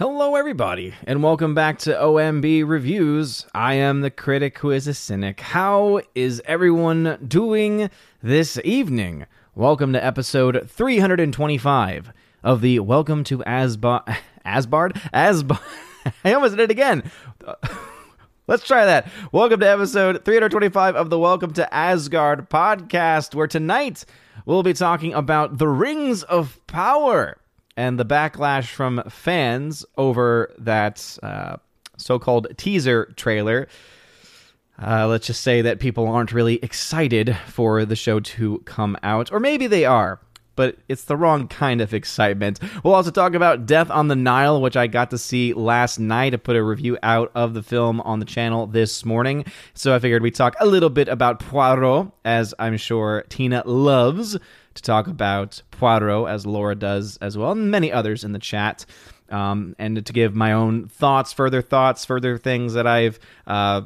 Hello, everybody, and welcome back to OMB Reviews. I am the critic who is a cynic. How is everyone doing this evening? Welcome to episode 325 of the Welcome to Asba- Asbard? Asbard? I almost did it again. Let's try that. Welcome to episode 325 of the Welcome to Asgard podcast, where tonight we'll be talking about the Rings of Power and the backlash from fans over that uh, so-called teaser trailer. Uh, let's just say that people aren't really excited for the show to come out, or maybe they are, but it's the wrong kind of excitement. We'll also talk about Death on the Nile, which I got to see last night. I put a review out of the film on the channel this morning, so I figured we'd talk a little bit about Poirot, as I'm sure Tina loves to talk about Poirot, as Laura does as well, and many others in the chat. Um, and to give my own thoughts, further thoughts, further things that I've uh,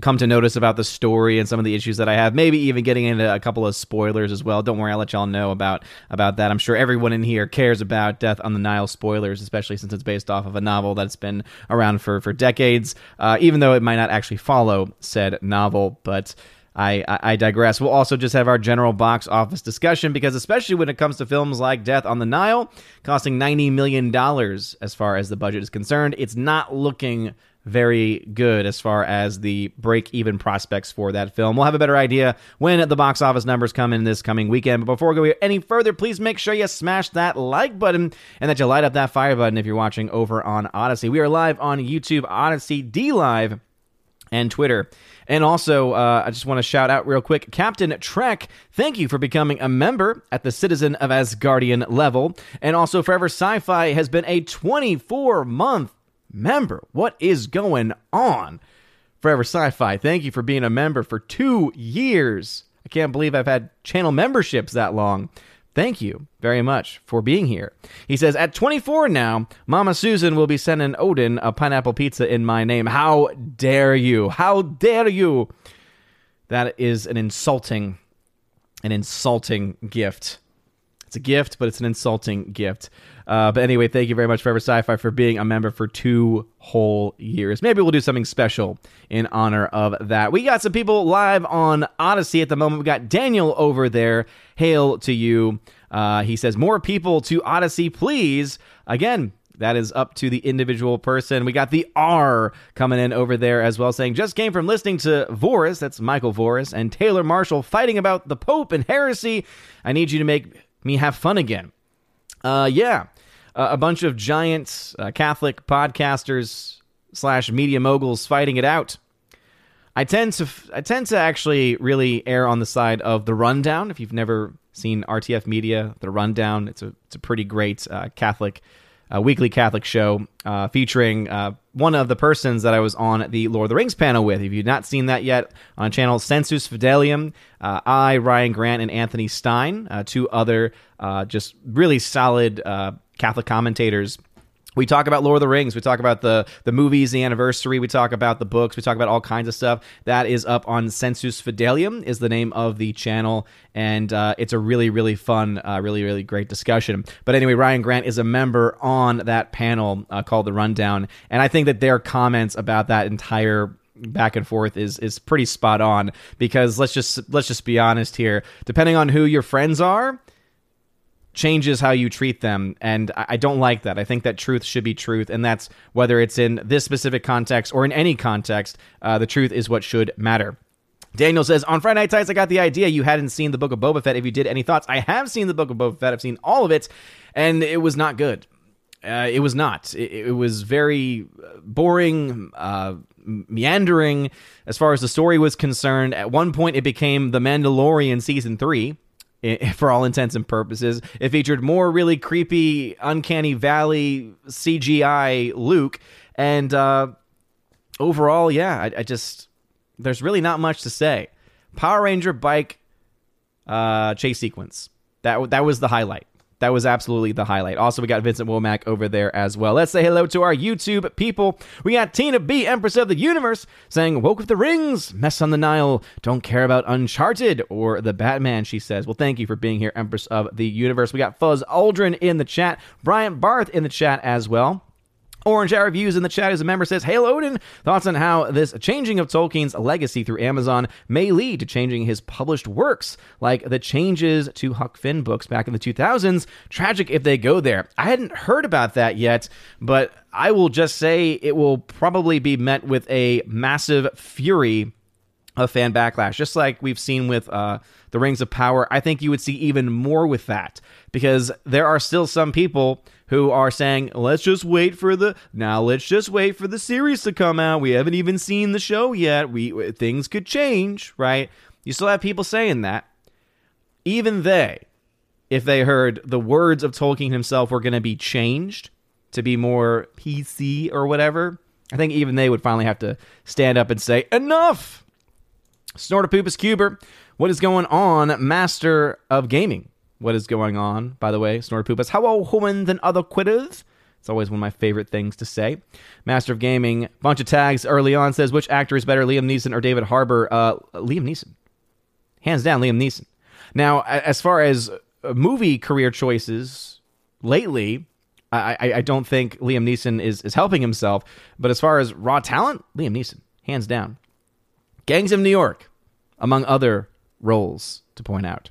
come to notice about the story and some of the issues that I have. Maybe even getting into a couple of spoilers as well. Don't worry, I'll let y'all know about about that. I'm sure everyone in here cares about Death on the Nile spoilers, especially since it's based off of a novel that's been around for for decades. Uh, even though it might not actually follow said novel, but. I, I, digress. We'll also just have our general box office discussion because, especially when it comes to films like Death on the Nile, costing $90 million as far as the budget is concerned, it's not looking very good as far as the break even prospects for that film. We'll have a better idea when the box office numbers come in this coming weekend. But before we go any further, please make sure you smash that like button and that you light up that fire button if you're watching over on Odyssey. We are live on YouTube, Odyssey, D Live, and Twitter. And also, uh, I just want to shout out real quick Captain Trek, thank you for becoming a member at the Citizen of Asgardian level. And also, Forever Sci Fi has been a 24 month member. What is going on? Forever Sci Fi, thank you for being a member for two years. I can't believe I've had channel memberships that long. Thank you very much for being here. He says, At 24 now, Mama Susan will be sending Odin a pineapple pizza in my name. How dare you? How dare you? That is an insulting, an insulting gift. It's a gift, but it's an insulting gift. Uh, but anyway, thank you very much, Forever Sci Fi, for being a member for two whole years. Maybe we'll do something special in honor of that. We got some people live on Odyssey at the moment. We got Daniel over there. Hail to you. Uh, he says, More people to Odyssey, please. Again, that is up to the individual person. We got the R coming in over there as well, saying, just came from listening to Voris, that's Michael Voris, and Taylor Marshall fighting about the Pope and heresy. I need you to make me have fun again. Uh, yeah uh, a bunch of giant uh, Catholic podcasters slash media moguls fighting it out. I tend to I tend to actually really err on the side of the rundown. If you've never seen RTF Media, the rundown, it's a it's a pretty great uh, Catholic uh, weekly Catholic show uh, featuring uh, one of the persons that I was on the Lord of the Rings panel with. If you've not seen that yet, on channel Sensus Fidelium, uh, I, Ryan Grant, and Anthony Stine, uh, two other uh, just really solid Catholic commentators. We talk about Lord of the Rings. We talk about the the movies, the anniversary. We talk about the books. We talk about all kinds of stuff. That is up on Sensus Fidelium is the name of the channel, and uh, it's a really really fun, uh, really really great discussion. But anyway, Ryan Grant is a member on that panel uh, called the Rundown, and I think that their comments about that entire back and forth is is pretty spot on because let's just let's just be honest here. Depending on who your friends are changes how you treat them. And I don't like that. I think that truth should be truth. And that's whether it's in this specific context or in any context, uh, the truth is what should matter. Daniel says, On Friday Night Tights, I got the idea you hadn't seen the Book of Boba Fett. If you did, any thoughts? I have seen the Book of Boba Fett. I've seen all of it, and it was not good. Uh, it was not. It, it was very boring, uh, meandering as far as the story was concerned. At one point, it became The Mandalorian Season 3 for all intents and purposes. It featured more really creepy, uncanny valley CGI Luke, and uh, overall, yeah, I, I, just there's really not much to say. Power Ranger bike uh, chase sequence that that was the highlight. That was absolutely the highlight. Also, we got Vincent Womack over there as well. Let's say hello to our YouTube people. We got Tina B, Empress of the Universe, saying, Woke with the rings, mess on the Nile, don't care about Uncharted or the Batman, she says. Well, thank you for being here, Empress of the Universe. We got Fuzz Aldrin in the chat, Brian Barth in the chat as well. Orange Hour Reviews in the chat as a member says, Hail Odin! Thoughts on how this changing of Tolkien's legacy through Amazon may lead to changing his published works, like the changes to Huck Finn books back in the 2000s. Tragic if they go there. I hadn't heard about that yet, but I will just say it will probably be met with a massive fury of fan backlash, just like we've seen with uh, the Rings of Power. I think you would see even more with that because there are still some people who are saying, let's just wait for the now let's just wait for the series to come out. We haven't even seen the show yet. We things could change, right? You still have people saying that. Even they, if they heard the words of Tolkien himself were going to be changed to be more PC or whatever, I think even they would finally have to stand up and say, enough! Snortopoopas Cuber, what is going on, Master of Gaming? What is going on, by the way, Snortopoopas? How are humans and other quitters? It's always one of my favorite things to say. Master of Gaming, bunch of tags early on says, which actor is better, Liam Neeson or David Harbour? Uh, Liam Neeson. Hands down, Liam Neeson. Now, as far as movie career choices lately, I, I, I don't think Liam Neeson is, is helping himself. But as far as raw talent, Liam Neeson, hands down. Gangs of New York, among other roles to point out.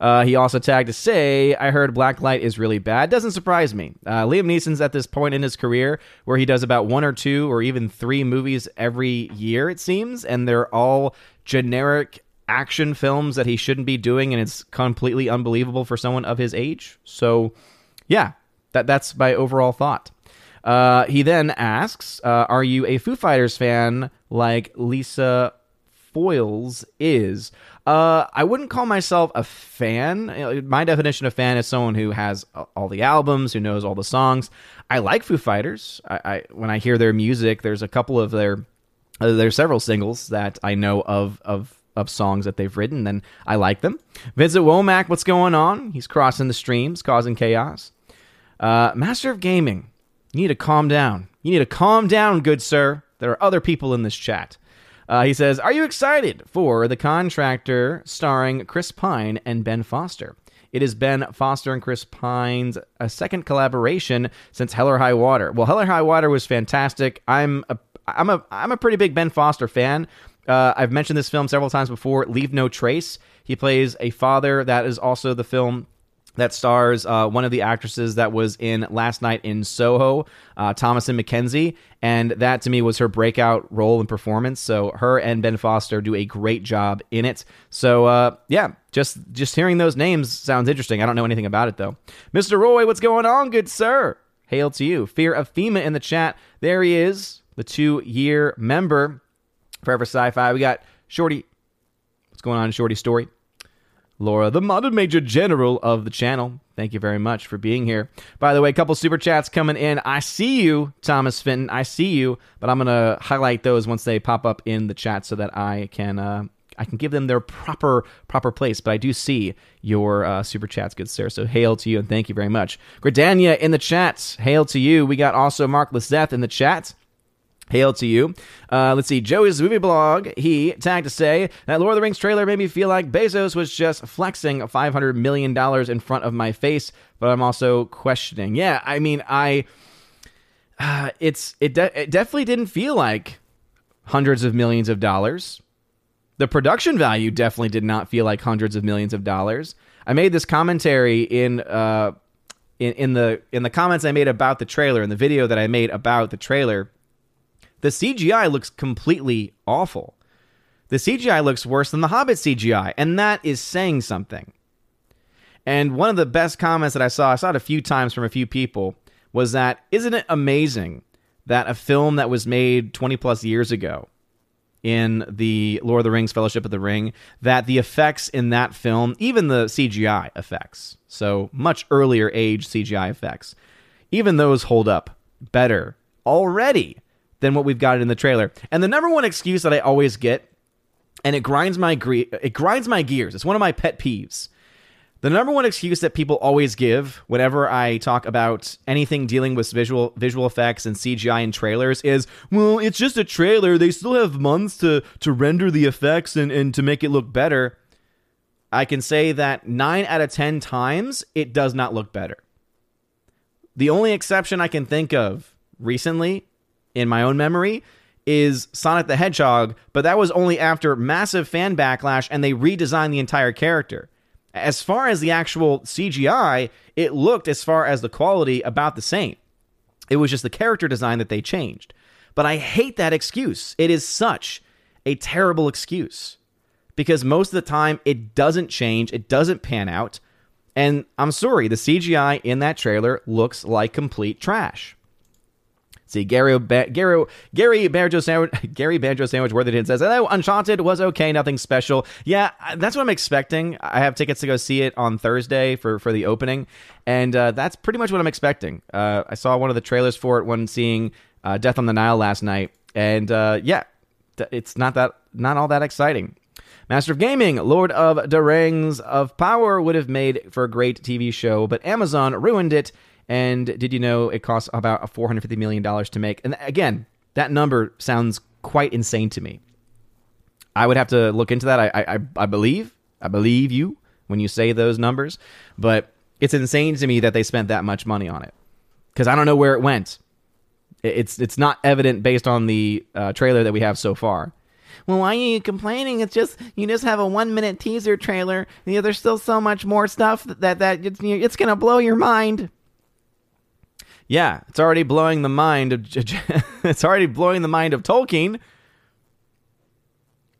Uh, he also tagged to say, I heard Blacklight is really bad. Doesn't surprise me. Uh, Liam Neeson's at this point in his career where he does about one or two or even three movies every year, it seems, and they're all generic action films that he shouldn't be doing, and it's completely unbelievable for someone of his age. So, yeah, that, that's my overall thought. Uh, he then asks, uh, Are you a Foo Fighters fan like Lisa Foiles is. Uh, I wouldn't call myself a fan. My definition of fan is someone who has all the albums, who knows all the songs. I like Foo Fighters. I, I when I hear their music, there's a couple of their uh, there's several singles that I know of of of songs that they've written, and I like them. Vincent Womack, what's going on? He's crossing the streams, causing chaos. Uh, Master of Gaming, you need to calm down. You need to calm down, good sir. There are other people in this chat. Uh, he says, Are you excited for The Contractor starring Chris Pine and Ben Foster? It is Ben Foster and Chris Pine's a second collaboration since Hell or High Water. Well, Hell or High Water was fantastic. I'm a I'm a I'm a pretty big Ben Foster fan. Uh, I've mentioned this film several times before. Leave No Trace. He plays a father. That is also the film that stars uh, one of the actresses that was in Last Night in Soho, uh, Thomasin McKenzie, and that to me was her breakout role and performance. So her and Ben Foster do a great job in it. So uh, yeah, just just hearing those names sounds interesting. I don't know anything about it though. Mr. Roy, what's going on, good sir? Hail to you. Fear of FEMA in the chat. There he is, the two-year member. Forever Sci-Fi. We got Shorty. What's going on, Shorty Story? Laura, the modern major general of the channel. Thank you very much for being here. By the way, a couple super chats coming in. I see you, Thomas Fenton. I see you, but I'm gonna highlight those once they pop up in the chat so that I can uh, I can give them their proper proper place. But I do see your uh, super chats, good sir. So hail to you and thank you very much. Gradania in the chat. Hail to you. We got also Mark Lizeth in the chat. Hail to you. Uh, let's see. Joey's movie blog. He tagged to say that Lord of the Rings trailer made me feel like Bezos was just flexing $500 million in front of my face, but I'm also questioning. Yeah, I mean, I. Uh, it's it, de- it definitely didn't feel like hundreds of millions of dollars. The production value definitely did not feel like hundreds of millions of dollars. I made this commentary in uh in, in the in the comments I made about the trailer in the video that I made about the trailer the CGI looks completely awful. The CGI looks worse than the Hobbit CGI, and that is saying something. And one of the best comments that I saw, I saw it a few times from a few people, was that isn't it amazing that a film that was made 20 plus years ago in the Lord of the Rings Fellowship of the Ring, that the effects in that film, even the CGI effects, so much earlier age CGI effects, even those hold up better already than what we've got in the trailer. And the number one excuse that I always get, and it grinds my gre- it grinds my gears. It's one of my pet peeves. The number one excuse that people always give whenever I talk about anything dealing with visual visual effects and CGI and trailers is, well, it's just a trailer. They still have months to to render the effects and, and to make it look better. I can say that nine out of ten times it does not look better. The only exception I can think of recently, in my own memory, is Sonic the Hedgehog, but that was only after massive fan backlash and they redesigned the entire character. As far as the actual CGI, it looked, as far as the quality, about the same. It was just the character design that they changed. But I hate that excuse. It is such a terrible excuse because most of the time it doesn't change, it doesn't pan out. And I'm sorry, the CGI in that trailer looks like complete trash. See, Gary, ba- Gary, Gary Banjo Sandwich, Gary Banjo Sandwich Worthington says, "Hello, Uncharted was okay, nothing special. Yeah, that's what I'm expecting. I have tickets to go see it on Thursday for for the opening, and uh, that's pretty much what I'm expecting. Uh, I saw one of the trailers for it when seeing uh, Death on the Nile last night, and uh, yeah, it's not that not all that exciting. Master of Gaming, Lord of the Rings of Power would have made for a great TV show, but Amazon ruined it and did you know it costs about $450 million to make? And again, that number sounds quite insane to me. I would have to look into that. I, I, I believe, I believe you when you say those numbers, but it's insane to me that they spent that much money on it because I don't know where it went. It's it's not evident based on the uh, trailer that we have so far. Well, why are you complaining? It's just you just have a one minute teaser trailer. You know, there's still so much more stuff that that, that it's, it's gonna blow your mind yeah, it's already blowing the mind of it's already blowing the mind of Tolkien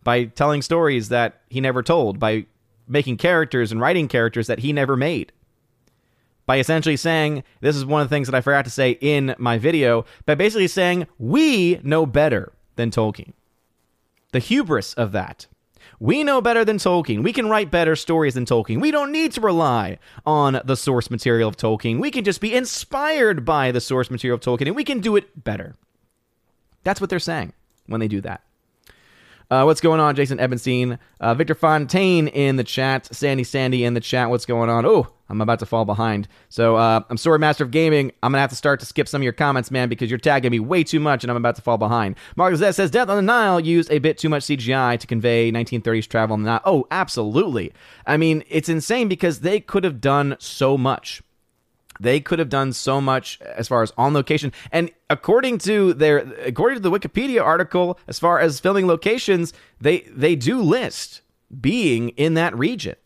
by telling stories that he never told, by making characters and writing characters that he never made. By essentially saying, this is one of the things that I forgot to say in my video, by basically saying, we know better than Tolkien. The hubris of that. We know better than Tolkien. We can write better stories than Tolkien. We don't need to rely on the source material of Tolkien. We can just be inspired by the source material of Tolkien and we can do it better. That's what they're saying when they do that. Uh, what's going on, Jason Ebenstein? Uh, Victor Fontaine in the chat. Sandy Sandy in the chat. What's going on? Oh, I'm about to fall behind. So uh, I'm sorry, Master of Gaming. I'm gonna have to start to skip some of your comments, man, because you're tagging me way too much, and I'm about to fall behind. Marcus Z says Death on the Nile used a bit too much CGI to convey 1930s travel on the Nile. Oh, absolutely. I mean, it's insane because they could have done so much. They could have done so much as far as on location. And according to their according to the Wikipedia article, as far as filming locations, they they do list being in that region.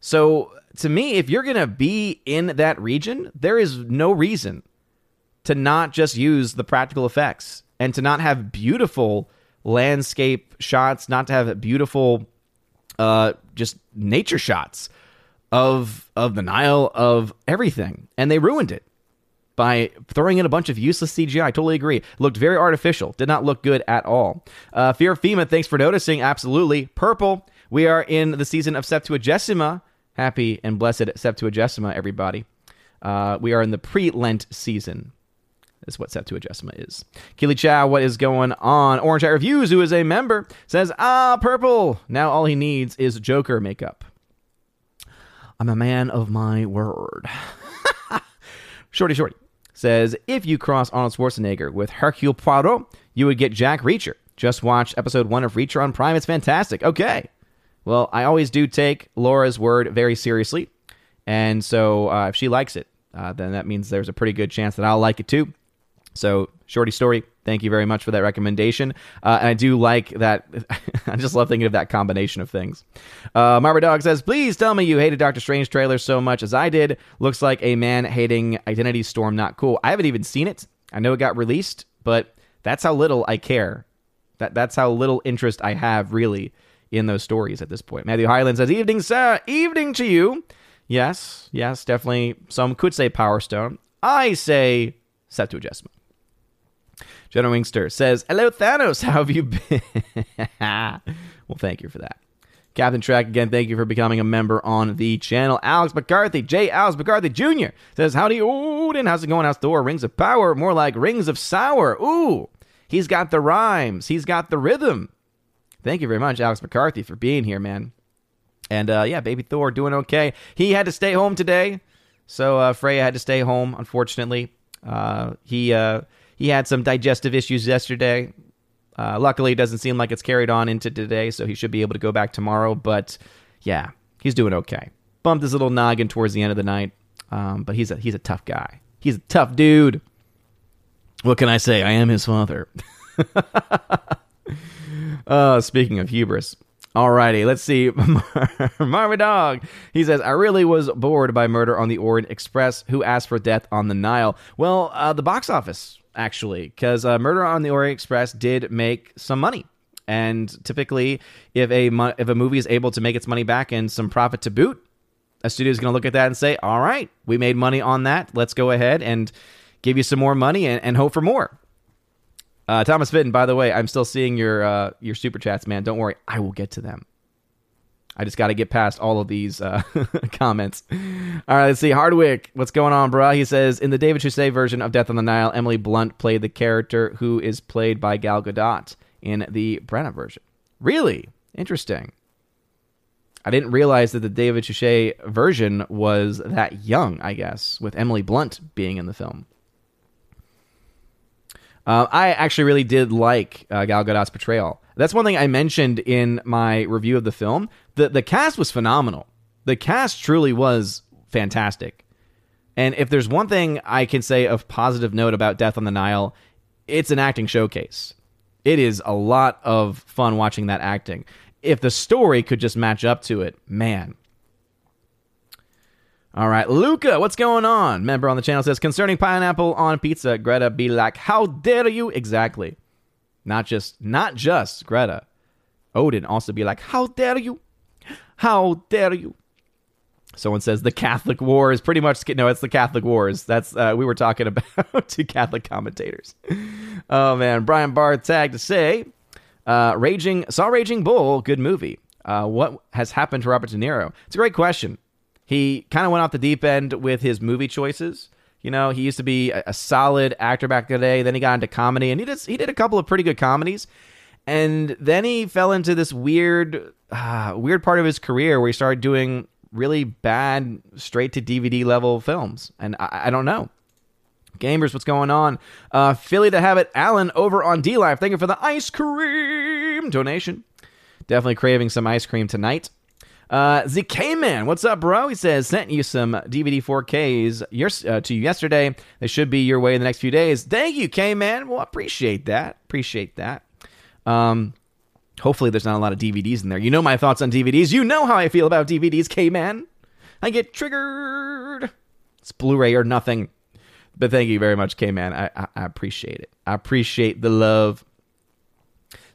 So to me, if you're going to be in that region, there is no reason to not just use the practical effects and to not have beautiful landscape shots, not to have beautiful uh just nature shots of of the Nile of everything, and they ruined it by throwing in a bunch of useless CGI. I totally agree. Looked very artificial. Did not look good at all. Uh, Fear of FEMA, thanks for noticing. Absolutely. Purple. We are in the season of Septuagesima. Happy and blessed Septuagesima, everybody. Uh, we are in the pre-Lent season. Is what Septuagesima is. Keely Chow, what is going on? Orange Eye Reviews, who is a member, says, Ah, purple. Now all he needs is Joker makeup. I'm a man of my word. shorty Shorty says if you cross Arnold Schwarzenegger with Hercule Poirot, you would get Jack Reacher. Just watch episode one of Reacher on Prime. It's fantastic. Okay. Well, I always do take Laura's word very seriously. And so uh, if she likes it, uh, then that means there's a pretty good chance that I'll like it too. So, shorty story. Thank you very much for that recommendation. Uh, and I do like that. I just love thinking of that combination of things. Uh, Marva Dog says, Please tell me you hated Doctor Strange trailer so much as I did. Looks like a man hating Identity Storm. Not cool. I haven't even seen it. I know it got released, but that's how little I care. That That's how little interest I have, really, in those stories at this point. Matthew Highland says, Evening, sir. Evening to you. Yes, yes, definitely. Some could say Power Stone. I say Septuagesima. General Wingster says, Hello, Thanos. How have you been? well, thank you for that. Captain Track, again, thank you for becoming a member on the channel. Alex McCarthy, J. Alex McCarthy Jr. says, Howdy, Odin. How's it going? How's the door? Rings of Power, more like Rings of Sour. Ooh, he's got the rhymes, he's got the rhythm. Thank you very much, Alex McCarthy, for being here, man. And uh, yeah, baby Thor doing okay. He had to stay home today, so uh, Freya had to stay home. Unfortunately, uh, he uh, he had some digestive issues yesterday. Uh, luckily, it doesn't seem like it's carried on into today, so he should be able to go back tomorrow. But yeah, he's doing okay. Bumped his little noggin towards the end of the night, um, but he's a he's a tough guy. He's a tough dude. What can I say? I am his father. uh, speaking of hubris. Alrighty, let's see. Marvin Dog. He says, I really was bored by Murder on the Orient Express. Who asked for Death on the Nile? Well, uh, the box office, actually, because uh, Murder on the Orient Express did make some money. And typically, if a if a movie is able to make its money back and some profit to boot, a studio is going to look at that and say, "All right, we made money on that. Let's go ahead and give you some more money and, and hope for more." Uh, Thomas Fitton, by the way, I'm still seeing your uh, your super chats, man. Don't worry, I will get to them. I just got to get past all of these uh, comments. All right, let's see. Hardwick, what's going on, bro? He says in the David Suchet version of Death on the Nile, Emily Blunt played the character who is played by Gal Gadot in the Branagh version. Really interesting. I didn't realize that the David Suchet version was that young. I guess with Emily Blunt being in the film. Uh, I actually really did like uh, Gal Gadot's portrayal. That's one thing I mentioned in my review of the film. The the cast was phenomenal. The cast truly was fantastic. And if there's one thing I can say of positive note about Death on the Nile, it's an acting showcase. It is a lot of fun watching that acting. If the story could just match up to it, man, all right, Luca, what's going on? Member on the channel says concerning pineapple on pizza, Greta be like, "How dare you?" Exactly. Not just not just Greta. Odin also be like, "How dare you? How dare you?" Someone says the Catholic War is pretty much no, it's the Catholic Wars. That's uh, we were talking about to Catholic commentators. Oh man, Brian Barr tagged to say, uh, "Raging saw Raging Bull, good movie. Uh, what has happened to Robert De Niro?" It's a great question. He kind of went off the deep end with his movie choices. You know, he used to be a, a solid actor back in the day. Then he got into comedy, and he did he did a couple of pretty good comedies. And then he fell into this weird, uh, weird part of his career where he started doing really bad straight to DVD level films. And I, I don't know. Gamers, what's going on? Uh, Philly to have it. Alan over on D Live. Thank you for the ice cream donation. Definitely craving some ice cream tonight. Uh, ZK Man, what's up, bro? He says sent you some DVD 4Ks your, uh, to you yesterday. They should be your way in the next few days. Thank you, K Man. Well, appreciate that. Appreciate that. Um, hopefully there's not a lot of DVDs in there. You know my thoughts on DVDs. You know how I feel about DVDs, K Man. I get triggered. It's Blu-ray or nothing. But thank you very much, K Man. I, I, I appreciate it. I appreciate the love.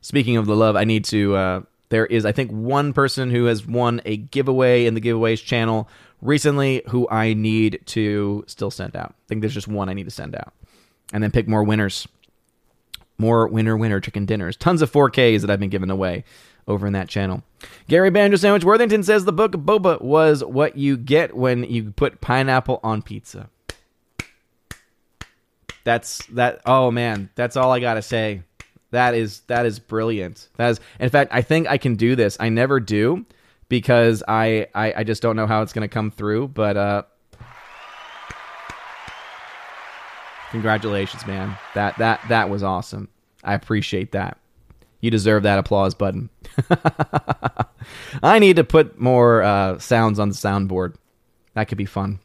Speaking of the love, I need to uh, there is, I think, one person who has won a giveaway in the giveaways channel recently who I need to still send out. I think there's just one I need to send out. And then pick more winners. More winner, winner chicken dinners. Tons of 4Ks that I've been giving away over in that channel. Gary Banjo Sandwich Worthington says the book Boba was what you get when you put pineapple on pizza. That's that. Oh man, that's all I gotta say. That is that is brilliant. That is in fact I think I can do this. I never do because I I, I just don't know how it's gonna come through, but uh Congratulations, man. That that that was awesome. I appreciate that. You deserve that applause button. I need to put more uh, sounds on the soundboard. That could be fun.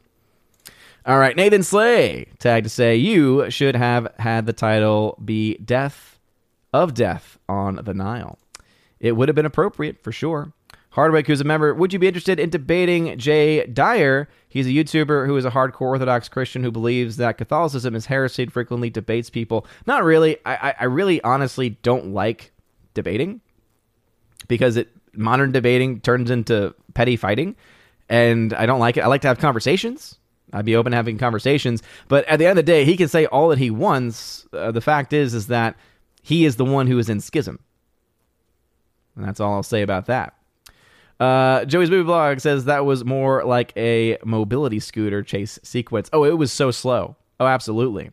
All right, Nathan Slay tag to say you should have had the title be Death of death on the Nile. It would have been appropriate for sure. Hardwick, who's a member, would you be interested in debating Jay Dyer? He's a YouTuber who is a hardcore Orthodox Christian who believes that Catholicism is heresy and frequently debates people. Not really. I, I really honestly don't like debating because it modern debating turns into petty fighting, and I don't like it. I like to have conversations. I'd be open to having conversations, but at the end of the day, he can say all that he wants. Uh, the fact is, is that he is the one who is in schism. And that's all I'll say about that. Uh, Joey's movie blog says that was more like a mobility scooter chase sequence. Oh, it was so slow. Oh, absolutely.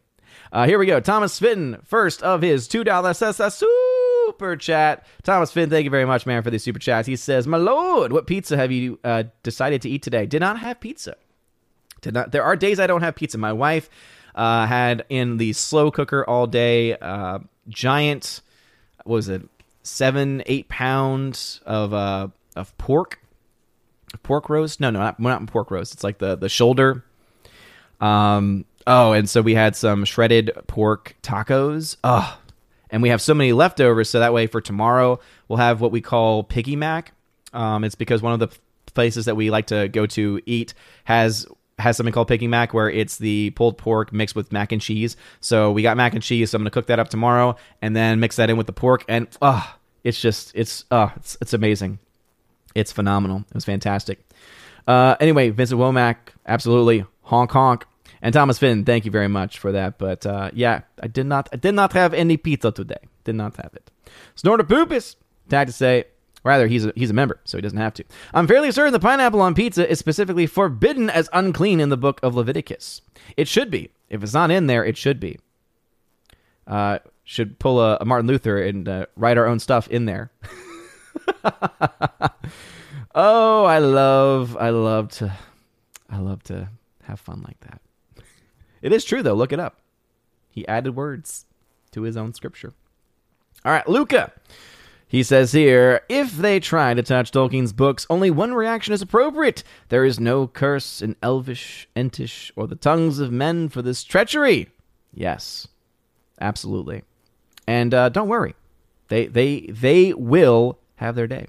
Uh, here we go. Thomas Fitton, first of his $2 super chat. Thomas Fitton, thank you very much, man, for the super chat. He says, My lord, what pizza have you uh, decided to eat today? Did not have pizza. Did not. There are days I don't have pizza. My wife uh, had in the slow cooker all day uh, giant, what was it, seven, eight pounds of uh, of pork, pork roast. No, no, not, not pork roast. It's like the the shoulder. Um, Oh, and so we had some shredded pork tacos. Oh, and we have so many leftovers. So that way for tomorrow, we'll have what we call piggy mac. Um, it's because one of the places that we like to go to eat has has something called Picking mac where it's the pulled pork mixed with mac and cheese. So we got mac and cheese. So I'm gonna cook that up tomorrow and then mix that in with the pork. And ah, uh, it's just it's uh it's, it's amazing. It's phenomenal. It was fantastic. Uh, anyway, Vincent Womack, absolutely honk honk. And Thomas Finn, thank you very much for that. But uh, yeah, I did not I did not have any pizza today. Did not have it. Snorter Poopus, tag to say, Rather, he's a, he's a member, so he doesn't have to. I'm fairly certain the pineapple on pizza is specifically forbidden as unclean in the book of Leviticus. It should be. If it's not in there, it should be. Uh, should pull a, a Martin Luther and uh, write our own stuff in there. oh, I love, I love to, I love to have fun like that. It is true though. Look it up. He added words to his own scripture. All right, Luca. He says here, if they try to touch Tolkien's books, only one reaction is appropriate. There is no curse in Elvish, Entish, or the tongues of men for this treachery. Yes, absolutely. And uh, don't worry, they they they will have their day.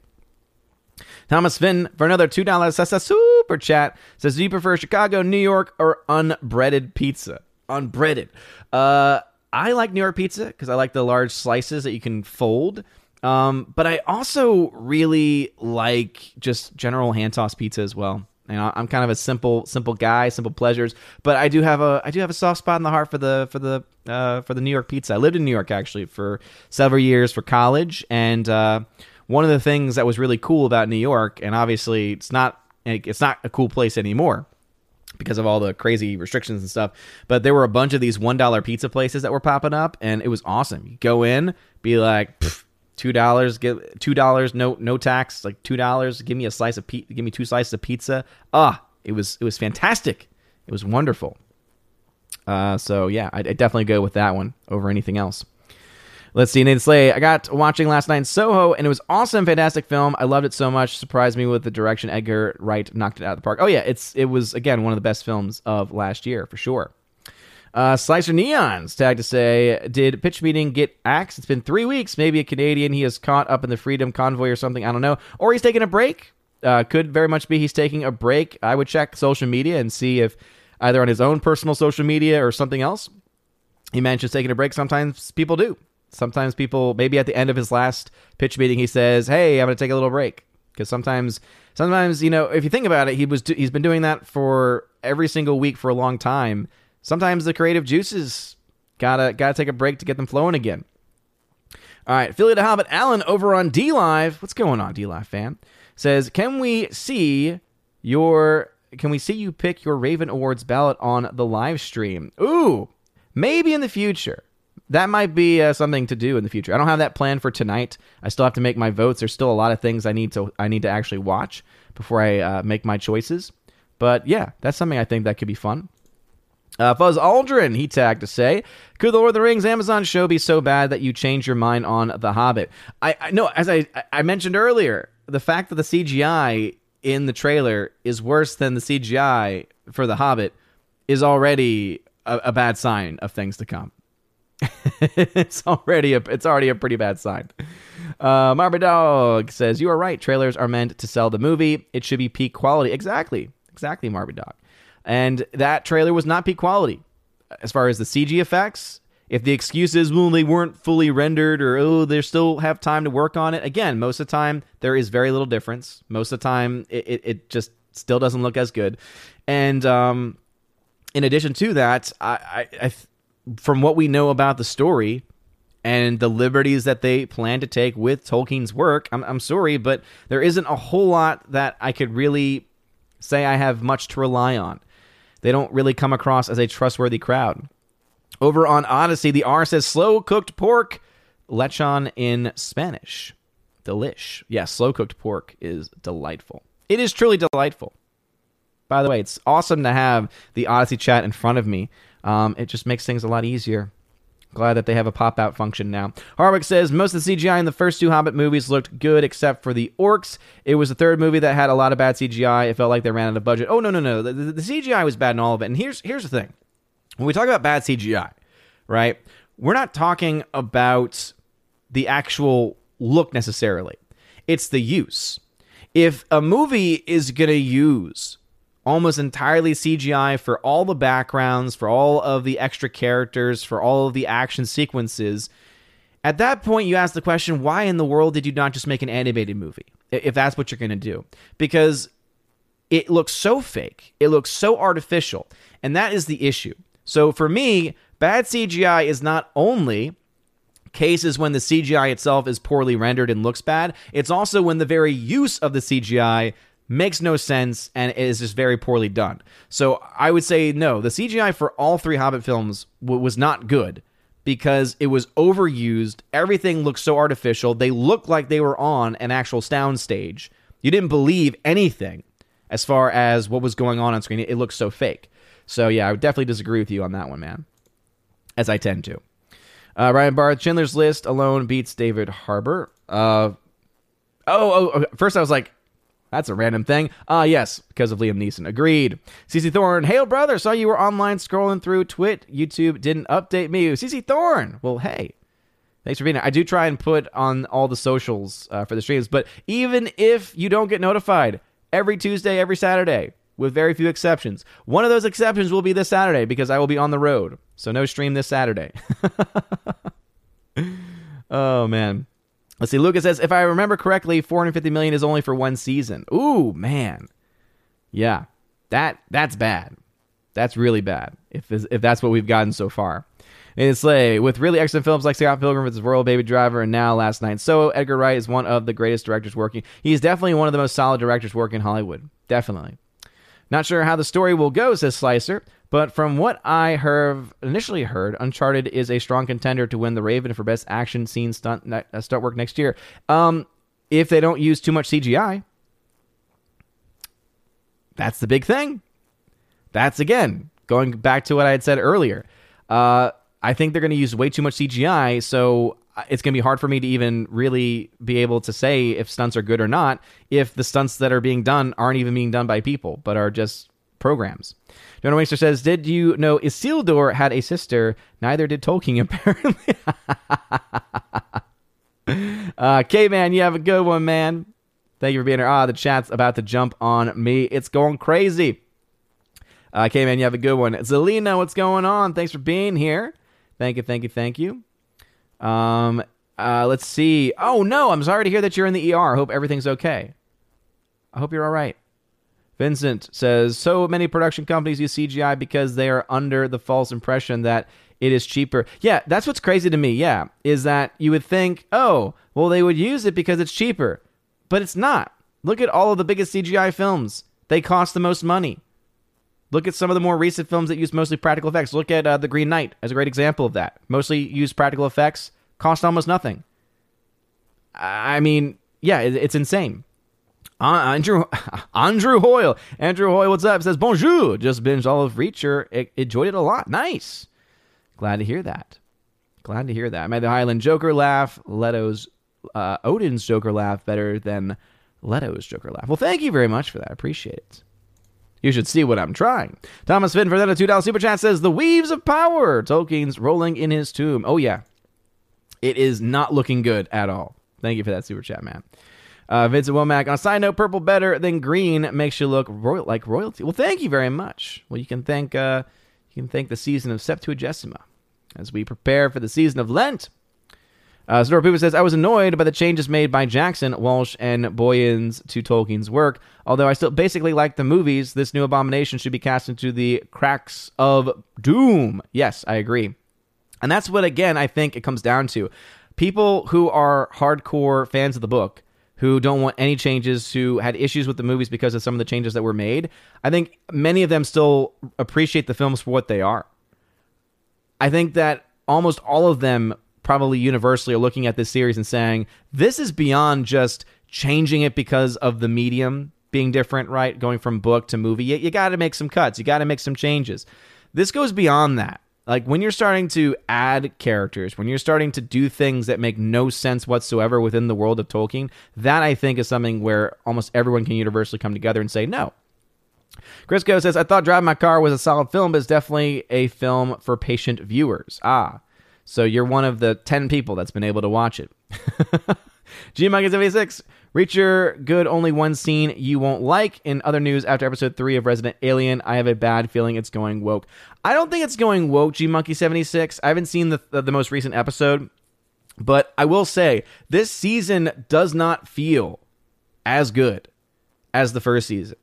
Thomas Finn for another two dollars says a super chat says, "Do you prefer Chicago, New York, or unbreaded pizza? Unbreaded. Uh, I like New York pizza because I like the large slices that you can fold." Um, but I also really like just general hand toss pizza as well. Know, I'm kind of a simple, simple guy, simple pleasures. But I do have a, I do have a soft spot in the heart for the, for the, uh, for the New York pizza. I lived in New York actually for several years for college, and uh, one of the things that was really cool about New York, and obviously it's not, it's not a cool place anymore because of all the crazy restrictions and stuff. But there were a bunch of these one dollar pizza places that were popping up, and it was awesome. You go in, be like two dollars give two dollars no no tax like two dollars give me a slice of pizza give me two slices of pizza. Ah it was it was fantastic. It was wonderful. Uh, so yeah I, definitely go with that one over anything else. Let's see nathan slay i got watching last night in soho and it was awesome fantastic film. I loved it so much surprised me with the direction edgar wright knocked it out of the park. Oh yeah it's it was again one of the best films of last year for sure uh, Slicer Neons tag to say, did pitch meeting get axed? It's been three weeks. Maybe a Canadian he is caught up in the Freedom Convoy or something. I don't know. Or he's taking a break. Uh, could very much be he's taking a break. I would check social media and see if either on his own personal social media or something else. He mentions taking a break. Sometimes people do. Sometimes people, maybe at the end of his last pitch meeting, he says, "Hey, I'm going to take a little break." Because sometimes, sometimes you know, if you think about it, he was he's been doing that for every single week for a long time sometimes the creative juices gotta gotta take a break to get them flowing again. All right, Philly to Hobbit Allen over on D Live. What's going on, D Live fan? Says, can we see your can we see you pick your Raven Awards ballot on the live stream? Ooh, maybe in the future. That might be uh, something to do in the future. I don't have that plan for tonight. I still have to make my votes. There's still a lot of things I need to I need to actually watch before I uh, make my choices. But yeah, that's something I think that could be fun. Uh, Fuzz Aldrin, he tagged to say, "Could the Lord of the Rings Amazon show be so bad that you change your mind on The Hobbit?" I, I no, as I I mentioned earlier, the fact that the CGI in the trailer is worse than the CGI for The Hobbit is already a, a bad sign of things to come. it's already a it's already a pretty bad sign. Uh, Marby Dog says you are right. Trailers are meant to sell the movie. It should be peak quality. Exactly, exactly, Marby Dog. And that trailer was not peak quality. As far as the CG effects, if the excuse is, well, they weren't fully rendered or, oh, they still have time to work on it, again, most of the time, there is very little difference. Most of the time, it, it, it just still doesn't look as good. And um, in addition to that, I, I, I, from what we know about the story and the liberties that they plan to take with Tolkien's work, I'm, I'm sorry, but there isn't a whole lot that I could really say I have much to rely on they don't really come across as a trustworthy crowd. Over on Odyssey, the R says slow cooked pork, lechon in Spanish. Delish. Yeah, slow cooked pork is delightful. It is truly delightful. By the way, it's awesome to have the Odyssey chat in front of me. Um, it just makes things a lot easier. Glad that they have a pop out function now. Harwick says most of the CGI in the first two Hobbit movies looked good except for the orcs. It was the third movie that had a lot of bad CGI. It felt like they ran out of budget. Oh no no no, the, the, the CGI was bad in all of it. And here's here's the thing. when we talk about bad CGI, right? We're not talking about the actual look necessarily. It's the use. If a movie is going to use almost entirely CGI for all the backgrounds, for all of the extra characters, for all of the action sequences, at that point you ask the question, why in the world did you not just make an animated movie? If that's what you're going to do. Because it looks so fake, it looks so artificial, and that is the issue. So for me, bad CGI is not only cases when the CGI itself is poorly rendered and looks bad, it's also when the very use of the CGI makes no sense and is just very poorly done. So I would say no, the CGI for all three Hobbit films w- was not good because it was overused. Everything looked so artificial. They looked like they were on an actual soundstage. You didn't believe anything as far as what was going on on screen. It, looked so fake. So yeah, I would definitely disagree with you on that one, man. As I tend to. Uh, Ryan Barth, Schindler's List alone beats David Harbour. Uh, oh, oh, oh, first I was like, that's a random thing. Ah, uh, yes, because of Liam Neeson. Agreed. CC Thorne, hail brother, saw you were online scrolling through Twit. YouTube didn't update me. CC Thorne, well, hey, thanks for being here. I do try and put on all the socials uh, for the streams, but even if you don't get notified every Tuesday, every Saturday, with very few exceptions, one of those exceptions will be this Saturday because I will be on the road. So no stream this Saturday. oh, man. Let's see. Lucas says, if I remember correctly, 450 million is only for one season. Ooh, man. Yeah, that that's bad. That's really bad. If if that's what we've gotten so far. And Slay, with really excellent films like Scott Pilgrim vs. Royal Baby Driver and now Last Night So, Edgar Wright is one of the greatest directors working. He's definitely one of the most solid directors working in Hollywood. Definitely. Not sure how the story will go, says Slicer, but from what I have initially heard, Uncharted is a strong contender to win the Raven for best action scene stunt uh, stunt work next year. Um, if they don't use too much CGI, that's the big thing. That's again going back to what I had said earlier. Uh, I think they're going to use way too much CGI, so uh, it's going to be hard for me to even really be able to say if stunts are good or not if the stunts that are being done aren't even being done by people but are just programs. Jonah Waster says, Did you know Isildur had a sister? Neither did Tolkien, apparently. uh, K Man, you have a good one, man. Thank you for being here. Ah, the chat's about to jump on me. It's going crazy. Uh, K Man, you have a good one. Zelina, what's going on? Thanks for being here. Thank you, thank you, thank you. Um, uh, let's see. Oh no, I'm sorry to hear that you're in the ER. Hope everything's okay. I hope you're all right. Vincent says so many production companies use CGI because they are under the false impression that it is cheaper. Yeah, that's what's crazy to me. Yeah, is that you would think, oh, well, they would use it because it's cheaper, but it's not. Look at all of the biggest CGI films; they cost the most money. Look at some of the more recent films that use mostly practical effects. Look at uh, The Green Knight as a great example of that. Mostly use practical effects, cost almost nothing. I mean, yeah, it's insane. Andrew Andrew Hoyle. Andrew Hoyle, what's up? Says bonjour. Just binged all of Reacher. Enjoyed it a lot. Nice. Glad to hear that. Glad to hear that. Made the Highland Joker laugh. Leto's uh, Odin's Joker laugh better than Leto's Joker laugh. Well, thank you very much for that. I appreciate it. You should see what I'm trying. Thomas Finn for that a $2 super chat says, The Weaves of Power. Tolkien's rolling in his tomb. Oh, yeah. It is not looking good at all. Thank you for that super chat, man. Uh, Vincent Womack. On a side note, purple better than green makes you look royal, like royalty. Well, thank you very much. Well, you can thank uh, you can thank the season of Septuagesima as we prepare for the season of Lent. Uh, Snor Poopa says, I was annoyed by the changes made by Jackson, Walsh, and Boyens to Tolkien's work. Although I still basically like the movies, this new abomination should be cast into the cracks of doom. Yes, I agree. And that's what, again, I think it comes down to. People who are hardcore fans of the book, who don't want any changes, who had issues with the movies because of some of the changes that were made, I think many of them still appreciate the films for what they are. I think that almost all of them probably universally are looking at this series and saying, this is beyond just changing it because of the medium being different, right? Going from book to movie. You, you got to make some cuts, you got to make some changes. This goes beyond that. Like when you're starting to add characters, when you're starting to do things that make no sense whatsoever within the world of Tolkien, that I think is something where almost everyone can universally come together and say, no, Crisco says, I thought Drive My Car was a solid film, but it's definitely a film for patient viewers. Ah, so you're one of the 10 people that's been able to watch it. G Monkey 76, Reacher, good, only one scene you won't like. In other news, after episode 3 of Resident Alien, I have a bad feeling it's going woke. I don't think it's going woke, G Monkey 76. I haven't seen the, the, the most recent episode, but I will say this season does not feel as good as the first season.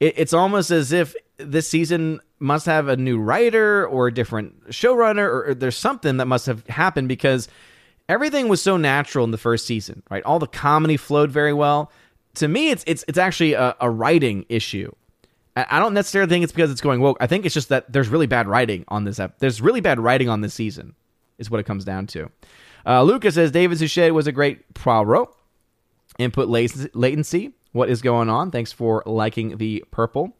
It, it's almost as if this season must have a new writer or a different showrunner, or, or there's something that must have happened because everything was so natural in the first season, right? All the comedy flowed very well. To me, it's it's it's actually a, a writing issue. I don't necessarily think it's because it's going woke. I think it's just that there's really bad writing on this. Ep- there's really bad writing on this season, is what it comes down to. Uh, Lucas says David Suchet was a great Poirot. Input latency. What is going on? Thanks for liking the purple.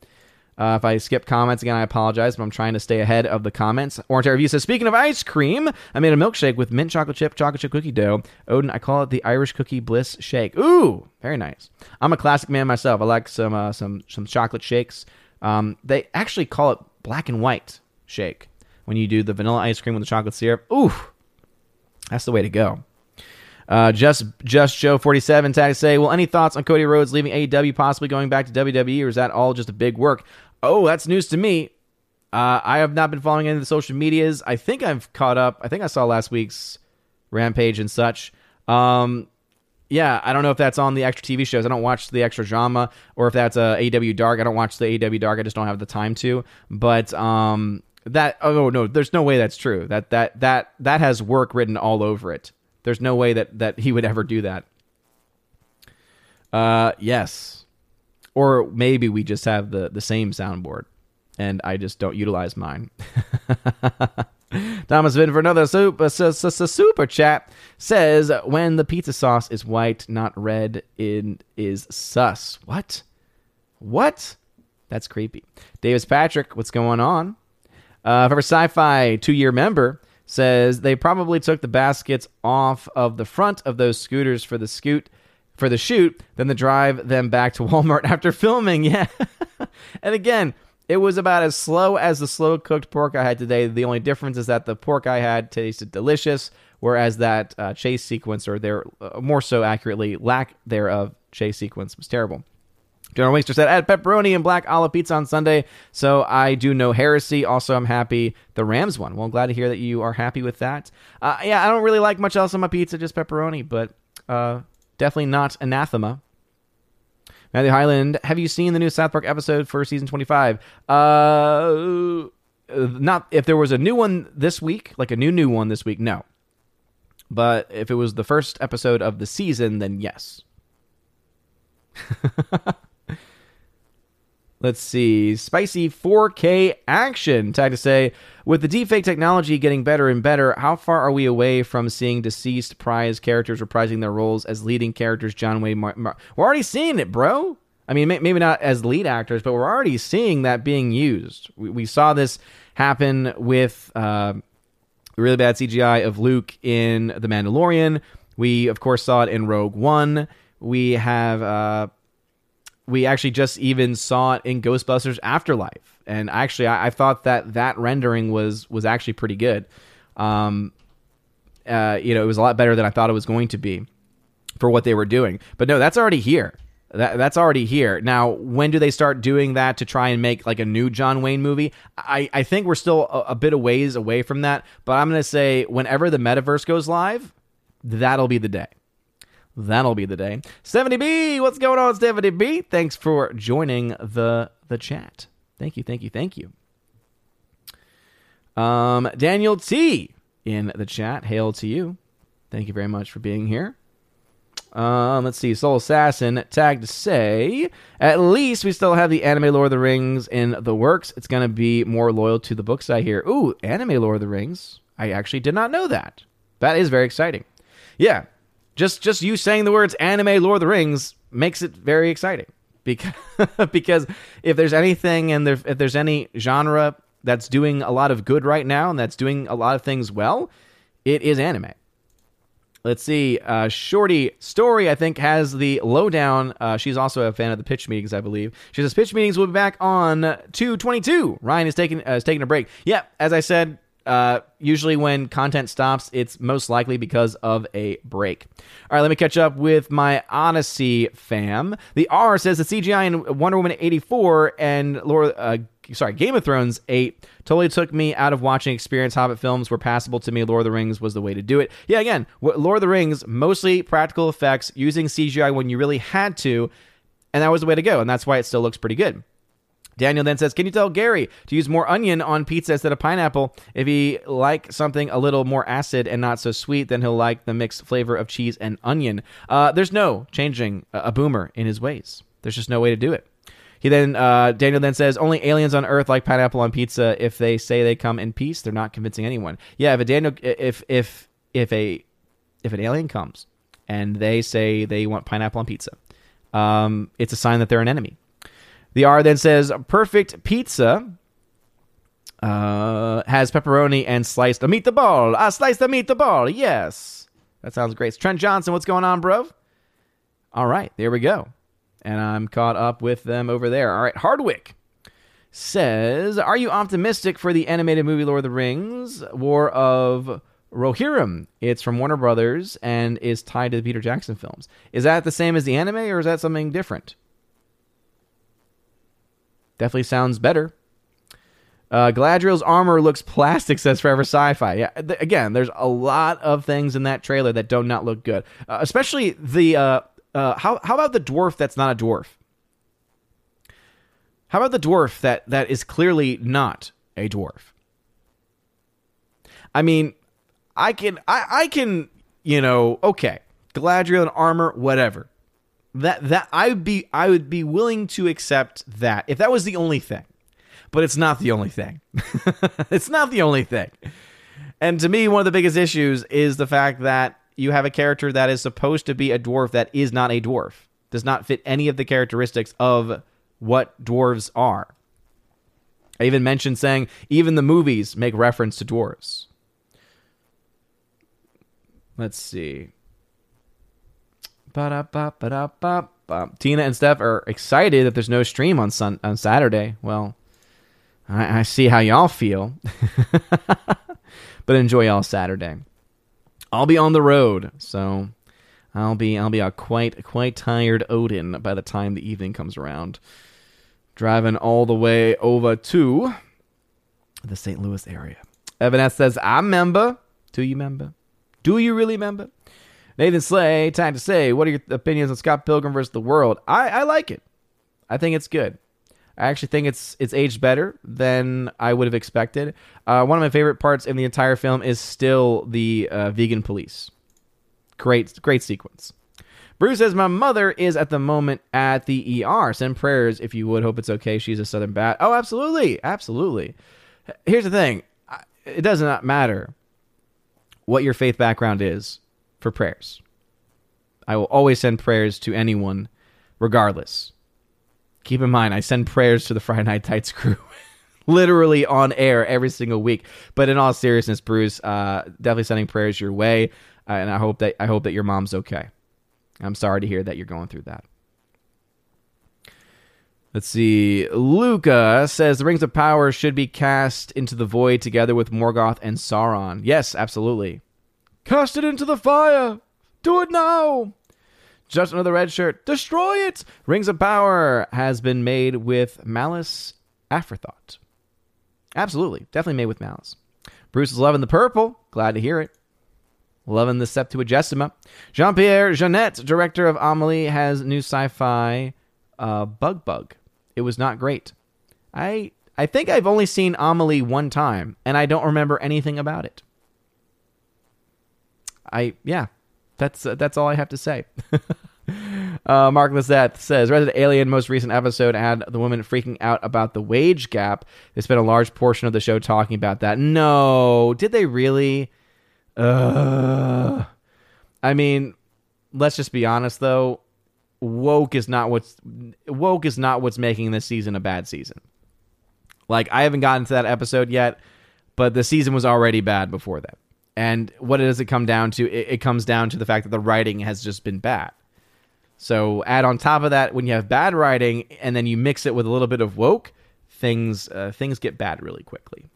Uh, if I skip comments again, I apologize, but I'm trying to stay ahead of the comments. Orange Review says, Speaking of ice cream, I made a milkshake with mint chocolate chip, chocolate chip cookie dough. Odin, I call it the Irish Cookie Bliss Shake. Ooh, very nice. I'm a classic man myself. I like some uh, some some chocolate shakes. Um, they actually call it black and white shake when you do the vanilla ice cream with the chocolate syrup. Ooh, that's the way to go. Uh, just just Joe forty seven tag say, well, any thoughts on Cody Rhodes leaving AEW, possibly going back to WWE, or is that all just a big work? Oh, that's news to me. Uh, I have not been following any of the social medias. I think I've caught up. I think I saw last week's Rampage and such. Um, yeah, I don't know if that's on the extra TV shows. I don't watch the extra drama, or if that's a AEW Dark. I don't watch the AEW Dark. I just don't have the time to. But um, that oh no, there's no way that's true. That that that that has work written all over it. There's no way that that he would ever do that. Uh, yes, or maybe we just have the the same soundboard, and I just don't utilize mine. Thomas Vin for another super, super chat says when the pizza sauce is white, not red, it is sus. What? What? That's creepy. Davis Patrick, what's going on? Uh, for sci-fi two-year member, says they probably took the baskets off of the front of those scooters for the scoot for the shoot, then to drive them back to Walmart after filming. Yeah. and again, it was about as slow as the slow cooked pork I had today. The only difference is that the pork I had tasted delicious, whereas that uh, chase sequence, or there uh, more so accurately, lack thereof chase sequence was terrible. General Wingster said, add pepperoni and black olive pizza on Sunday. So I do no heresy. Also, I'm happy the Rams won. Well, I'm glad to hear that you are happy with that. Uh, yeah, I don't really like much else on my pizza, just pepperoni, but uh, definitely not anathema. Matthew Highland, have you seen the new South Park episode for season 25? Uh, not if there was a new one this week, like a new new one this week, no. But if it was the first episode of the season, then yes. Let's see. Spicy 4K action. Tag to say, with the deepfake technology getting better and better, how far are we away from seeing deceased prize characters reprising their roles as leading characters? John Wayne. Mar- Mar- we're already seeing it, bro. I mean, maybe not as lead actors, but we're already seeing that being used. We, we saw this happen with uh, really bad CGI of Luke in The Mandalorian. We, of course, saw it in Rogue One. We have. Uh, we actually just even saw it in Ghostbusters Afterlife, and actually, I, I thought that that rendering was was actually pretty good. Um, uh, you know, it was a lot better than I thought it was going to be for what they were doing. But no, that's already here. That, that's already here. Now, when do they start doing that to try and make like a new John Wayne movie? I, I think we're still a, a bit of ways away from that. But I'm going to say whenever the metaverse goes live, that'll be the day that'll be the day. 70B, what's going on, 70B? Thanks for joining the the chat. Thank you, thank you, thank you. Um, Daniel T in the chat. Hail to you. Thank you very much for being here. Um, let's see. Soul Assassin tagged to say, at least we still have the anime Lord of the Rings in the works. It's going to be more loyal to the books I hear. Ooh, anime Lord of the Rings. I actually did not know that. That is very exciting. Yeah, just just you saying the words anime Lord of the Rings makes it very exciting because because if there's anything and there, if there's any genre that's doing a lot of good right now and that's doing a lot of things well, it is anime. Let's see. Uh, Shorty Story, I think, has the lowdown. Uh, she's also a fan of the pitch meetings, I believe. She says pitch meetings will be back on 222. Ryan is taking uh, is taking a break. Yeah, as I said, uh, usually when content stops, it's most likely because of a break. All right, let me catch up with my Odyssey fam. The R says the CGI in Wonder Woman 84 and Laura, uh, sorry, Game of Thrones 8 totally took me out of watching experience. Hobbit films were passable to me. Lord of the Rings was the way to do it. Yeah, again, Lord of the Rings, mostly practical effects, using CGI when you really had to, and that was the way to go, and that's why it still looks pretty good. Daniel then says, "Can you tell Gary to use more onion on pizza instead of pineapple? If he like something a little more acid and not so sweet, then he'll like the mixed flavor of cheese and onion." Uh, there's no changing a boomer in his ways. There's just no way to do it. He then uh, Daniel then says only aliens on Earth like pineapple on pizza. If they say they come in peace, they're not convincing anyone. Yeah, if a Daniel if if if a if an alien comes and they say they want pineapple on pizza, um, it's a sign that they're an enemy. The R then says perfect pizza uh, has pepperoni and sliced the meatball. I sliced the meatball. Yes, that sounds great. Trent Johnson, what's going on, bro? All right, there we go. And I'm caught up with them over there. All right, Hardwick says, "Are you optimistic for the animated movie Lord of the Rings: War of Rohirrim? It's from Warner Brothers and is tied to the Peter Jackson films. Is that the same as the anime, or is that something different?" Definitely sounds better. Uh, Galadriel's armor looks plastic, says Forever Sci-Fi. Yeah, th- again, there's a lot of things in that trailer that do not look good. Uh, especially the uh, uh, how how about the dwarf that's not a dwarf? How about the dwarf that that is clearly not a dwarf? I mean, I can I I can you know okay, Galadriel and armor, whatever that that I would be I would be willing to accept that if that was the only thing. But it's not the only thing. it's not the only thing. And to me, one of the biggest issues is the fact that you have a character that is supposed to be a dwarf that is not a dwarf. Does not fit any of the characteristics of what dwarves are. I even mentioned saying even the movies make reference to dwarves. Let's see. Tina and Steph are excited that there's no stream on sun on Saturday. Well, I, I see how y'all feel, but enjoy y'all Saturday. I'll be on the road, so I'll be I'll be a quite quite tired Odin by the time the evening comes around. Driving all the way over to the St. Louis area. Evan S says, I member. Do you member? Do you really member? Nathan Slay, time to say, what are your opinions on Scott Pilgrim versus the World? I, I like it. I think it's good. I actually think it's it's aged better than I would have expected. Uh, one of my favorite parts in the entire film is still the uh, vegan police. Great, great sequence. Bruce says, My mother is at the moment at the ER. Send prayers if you would. Hope it's okay. She's a Southern bat. Oh, absolutely. Absolutely. Here's the thing it does not matter what your faith background is for prayers. I will always send prayers to anyone, regardless. Keep in mind, I send prayers to the Friday Night Tights crew, literally on air every single week. But in all seriousness, Bruce, uh, definitely sending prayers your way, uh, and I hope that I hope that your mom's okay. I'm sorry to hear that you're going through that. Let's see. Luca says the Rings of Power should be cast into the void together with Morgoth and Sauron. Yes, absolutely. Cast it into the fire! Do it now! Just another red shirt. Destroy it! Rings of Power has been made with malice afterthought. Absolutely. Definitely made with malice. Bruce is loving the purple. Glad to hear it. Loving the Septuagesima. Jean Pierre Jeunet, director of Amelie, has new sci fi uh, Bug Bug. It was not great. I I think I've only seen Amelie one time, and I don't remember anything about it. I yeah, that's uh, that's all I have to say. uh, Mark Lizette says Resident Alien most recent episode had the woman freaking out about the wage gap. They spent a large portion of the show talking about that. No, did they really? Uh, I mean, let's just be honest though. Woke is not what's woke is not what's making this season a bad season. Like I haven't gotten to that episode yet, but the season was already bad before that And what does it come down to? It, it comes down to the fact that the writing has just been bad. So add on top of that, when you have bad writing and then you mix it with a little bit of woke, things uh, things get bad really quickly.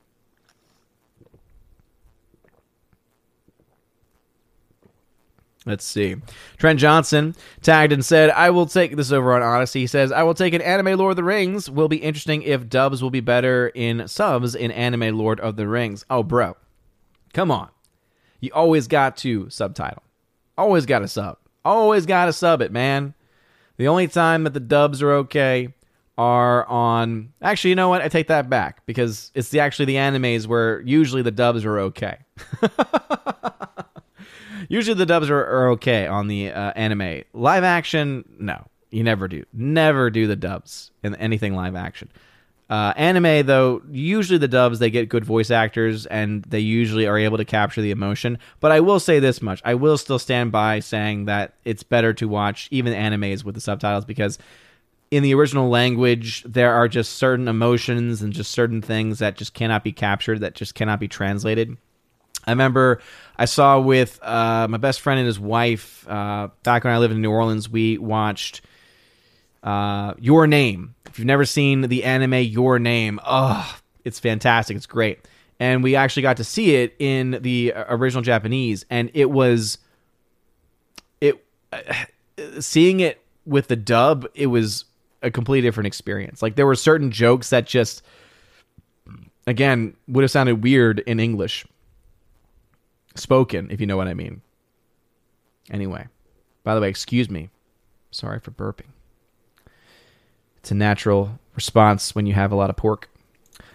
Let's see. Trent Johnson tagged and said, I will take this over on Odyssey. He says, I will take an anime Lord of the Rings. Will be interesting if dubs will be better in subs in anime Lord of the Rings. Oh, bro. Come on. You always got to subtitle. Always got to sub. Always got to sub it, man. The only time that the dubs are okay are on. Actually, you know what? I take that back because it's the actually the animes where usually the dubs are okay. Usually the dubs are, are okay on the uh, anime. Live action, no. You never do. Never do the dubs in anything live action. Uh, anime, though, usually the dubs, they get good voice actors and they usually are able to capture the emotion. But I will say this much I will still stand by saying that it's better to watch even animes with the subtitles because in the original language, there are just certain emotions and just certain things that just cannot be captured, that just cannot be translated. I remember I saw with uh, my best friend and his wife uh, back when I lived in New Orleans. We watched uh, Your Name. If you've never seen the anime Your Name, oh, it's fantastic. It's great, and we actually got to see it in the original Japanese, and it was it seeing it with the dub. It was a completely different experience. Like there were certain jokes that just again would have sounded weird in English spoken, if you know what I mean. Anyway, by the way, excuse me. Sorry for burping. It's a natural response when you have a lot of pork.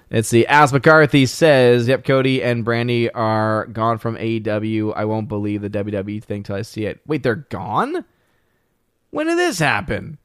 Let's see. As McCarthy says, "Yep, Cody and Brandi are gone from AEW. I won't believe the WWE thing till I see it." Wait, they're gone? When did this happen?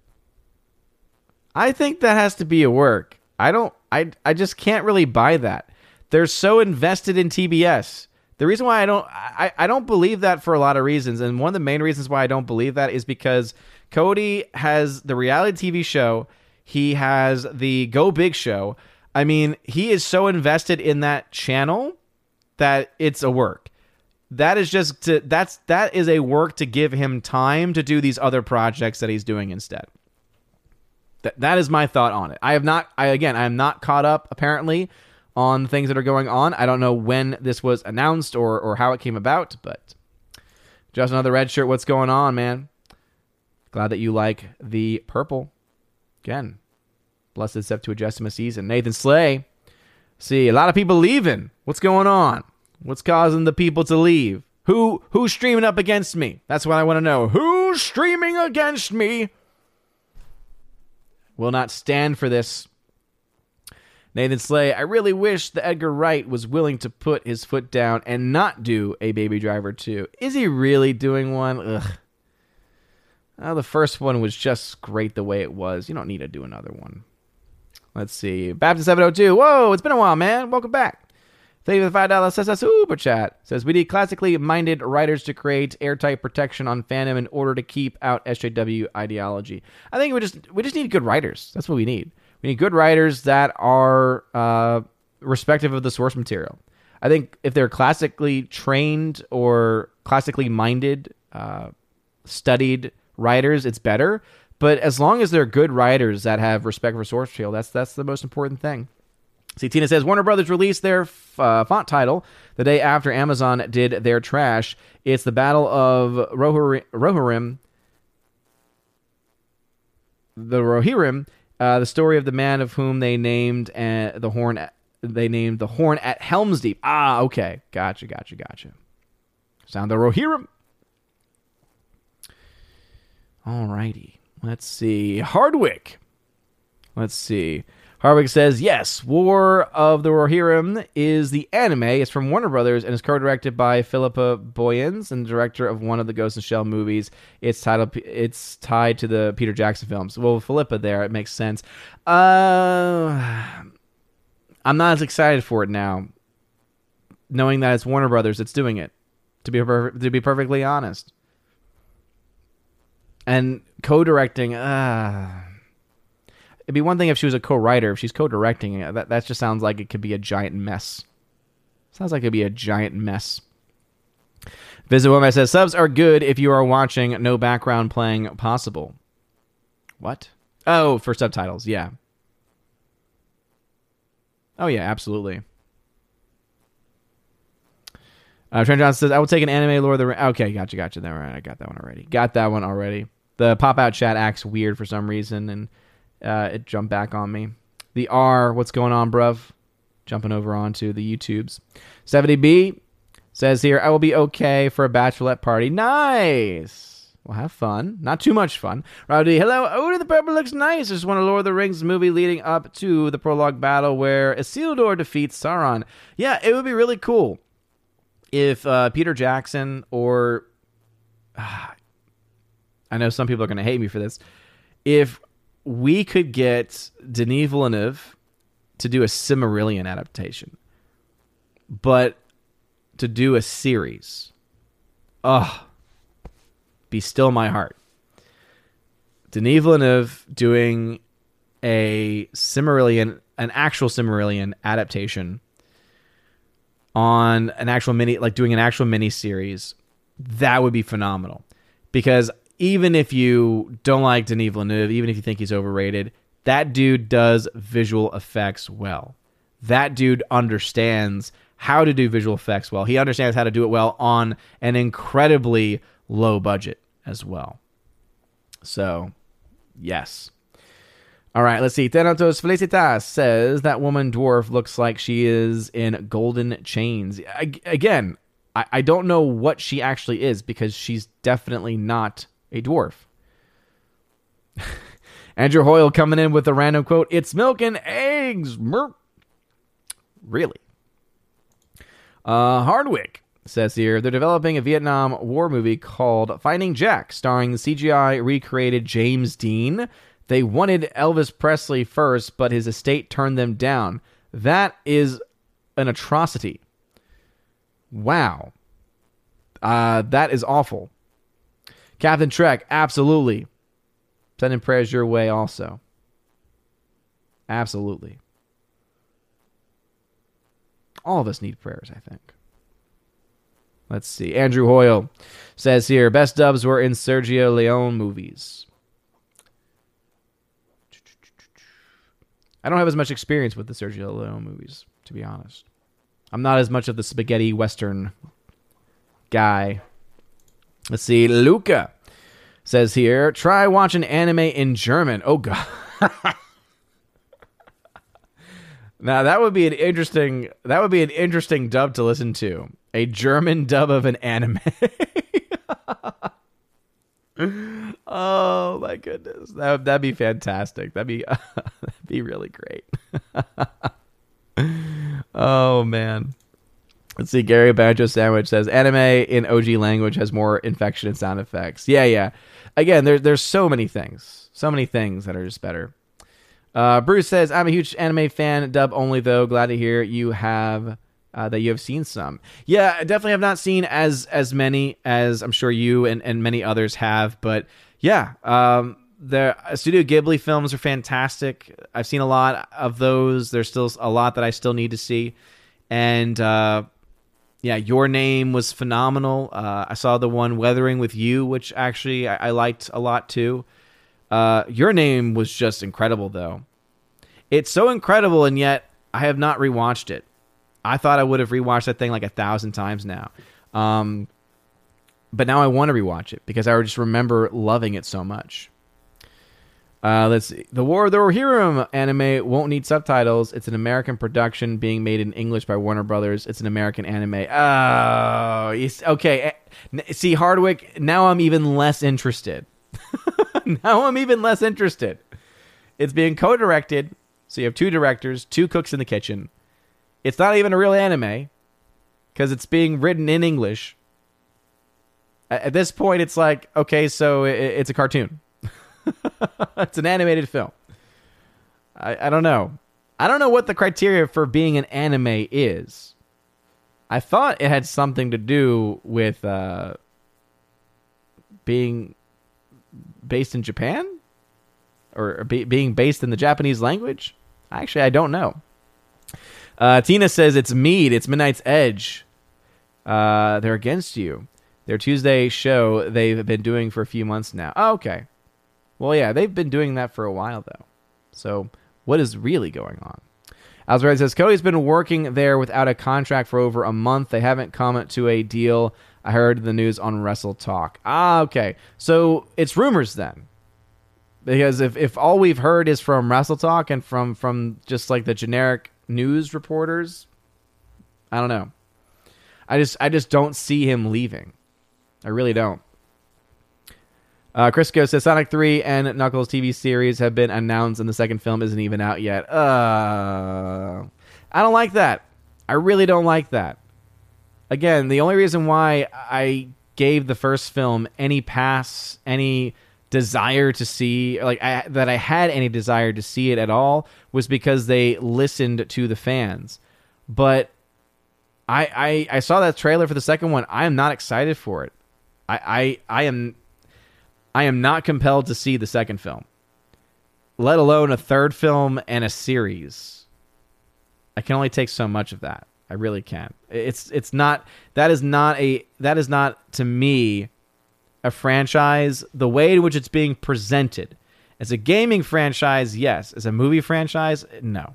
I think that has to be a work. I don't. I I just can't really buy that. They're so invested in TBS. The reason why I don't I, I don't believe that for a lot of reasons, and one of the main reasons why I don't believe that is because Cody has the reality TV show, he has the Go Big show. I mean, he is so invested in that channel that it's a work. That is just to that's that is a work to give him time to do these other projects that he's doing instead. That that is my thought on it. I have not I again I am not caught up apparently on things that are going on. I don't know when this was announced or or how it came about, but just another red shirt. What's going on, man? Glad that you like the purple. Again, blessed Septuagesima season. Nathan Slay. See, a lot of people leaving. What's going on? What's causing the people to leave? Who who's streaming up against me? That's what I want to know. Who's streaming against me? Will not stand for this. Nathan Slay, I really wish the Edgar Wright was willing to put his foot down and not do a Baby Driver 2. Is he really doing one? Ugh. Oh, the first one was just great the way it was. You don't need to do another one. Let's see. Baptist 702. Whoa, it's been a while, man. Welcome back. Thank you for the $5 SS Super Chat. Says, we need classically minded writers to create airtight protection on fandom in order to keep out SJW ideology. I think we just we just need good writers. That's what we need. We need good writers that are uh, respective of the source material. I think if they're classically trained or classically minded, uh, studied writers, it's better. But as long as they're good writers that have respect for source material, that's that's the most important thing. See, Tina says Warner Brothers released their uh, font title the day after Amazon did their trash. It's the Battle of Rohirrim, the Rohirrim, uh, the story of the man of whom they named uh, the horn. They named the horn at Helm's Deep. Ah, okay, gotcha, gotcha, gotcha. Sound the Rohirrim. Alrighty, let's see. Hardwick. Let's see. Hardwick says, yes, War of the Rohirrim is the anime. It's from Warner Brothers and is co-directed by Philippa Boyens and director of one of the Ghost in Shell movies. It's titled it's tied to the Peter Jackson films. Well, Philippa there, it makes sense. Uh, I'm not as excited for it now, knowing that it's Warner Brothers that's doing it. To be to be perfectly honest, and co-directing, uh It'd be one thing if she was a co-writer. If she's co-directing that that just sounds like it could be a giant mess. Sounds like it'd be a giant mess. Visit Woman says subs are good if you are watching no background playing possible. What? Oh, for subtitles, yeah. Oh yeah, absolutely. Uh, Trent Johnson says, "I will take an anime Lord of the Rings." Okay, gotcha, gotcha. There, right, I got that one already. Got that one already. The pop out chat acts weird for some reason, and uh, it jumped back on me. The R, what's going on, bruv? Jumping over onto the YouTubes. 70B says here, I will be okay for a bachelorette party. Nice. We'll have fun. Not too much fun. Rowdy, hello. Odin the Purple looks nice. Is one of Lord of the Rings movie leading up to the prologue battle where Isildur defeats Sauron. Yeah, it would be really cool if uh, Peter Jackson or uh, I know some people are going to hate me for this. If we could get Denis Villeneuve to do a Silmarillion adaptation, but to do a series, oh, be still my heart. Denis Villeneuve doing a Silmarillion, an actual Silmarillion adaptation on an actual mini, like doing an actual mini series, that would be phenomenal. Because even if you don't like Denis Villeneuve, even if you think he's overrated, that dude does visual effects well. That dude understands how to do visual effects well. He understands how to do it well on an incredibly low budget as well. So, yes. All right, let's see. Thanatos Felicitas says that woman dwarf looks like she is in golden chains. I, again, I, I don't know what she actually is because she's definitely not a dwarf. Andrew Hoyle coming in with a random quote It's milk and eggs. Merp. Really? Uh, Hardwick says here they're developing a Vietnam War movie called Finding Jack, starring the CGI recreated James Dean. They wanted Elvis Presley first, but his estate turned them down. That is an atrocity. Wow. Uh, that is awful. Captain Trek, absolutely. Sending prayers your way also. Absolutely. All of us need prayers, I think. Let's see. Andrew Hoyle says here best dubs were in Sergio Leone movies. I don't have as much experience with the Sergio Leone movies, to be honest. I'm not as much of the spaghetti western guy. Let's see. Luca says here, try watching anime in German. Oh god. now that would be an interesting that would be an interesting dub to listen to. A German dub of an anime. oh my goodness, that that'd be fantastic. That'd be that'd be really great. oh man. Let's see. Gary Banjo Sandwich says anime in OG language has more infection and sound effects. Yeah, yeah. Again, there's there's so many things, so many things that are just better. Uh, Bruce says I'm a huge anime fan, dub only though. Glad to hear you have uh, that you have seen some. Yeah, I definitely have not seen as as many as I'm sure you and, and many others have, but yeah, um, the Studio Ghibli films are fantastic. I've seen a lot of those. There's still a lot that I still need to see, and uh, yeah, Your Name was phenomenal. Uh, I saw the one Weathering with You, which actually I, I liked a lot too. Uh, Your Name was just incredible, though. It's so incredible, and yet I have not rewatched it. I thought I would have rewatched that thing like a thousand times now. Um, but now I want to rewatch it because I just remember loving it so much. Uh, let's see. The War of the Rohirrim anime won't need subtitles. It's an American production being made in English by Warner Brothers. It's an American anime. Oh, okay. Eh, see, Hardwick, now I'm even less interested. now I'm even less interested. It's being co directed. So you have two directors, two cooks in the kitchen. It's not even a real anime because it's being written in English. At this point, it's like, okay, so it's a cartoon. it's an animated film. I, I don't know. I don't know what the criteria for being an anime is. I thought it had something to do with uh, being based in Japan or be, being based in the Japanese language. Actually, I don't know. Uh, Tina says it's Mead. It's Midnight's Edge. Uh, they're against you. Their Tuesday show they've been doing for a few months now. Oh, okay. Well, yeah, they've been doing that for a while though. So what is really going on? Alvarez says Cody's been working there without a contract for over a month. They haven't come to a deal. I heard the news on Wrestle Talk. Ah, okay. So it's rumors then. Because if, if all we've heard is from Wrestle Talk and from, from just like the generic news reporters, I don't know. I just I just don't see him leaving. I really don't. Uh, Crisco says Sonic 3 and Knuckles TV series have been announced, and the second film isn't even out yet. Uh, I don't like that. I really don't like that. Again, the only reason why I gave the first film any pass, any desire to see, like I, that I had any desire to see it at all, was because they listened to the fans. But I, I, I saw that trailer for the second one. I am not excited for it. I, I, I am I am not compelled to see the second film, let alone a third film and a series. I can only take so much of that. I really can. It's it's not that is not a that is not to me a franchise the way in which it's being presented. As a gaming franchise, yes. As a movie franchise, no.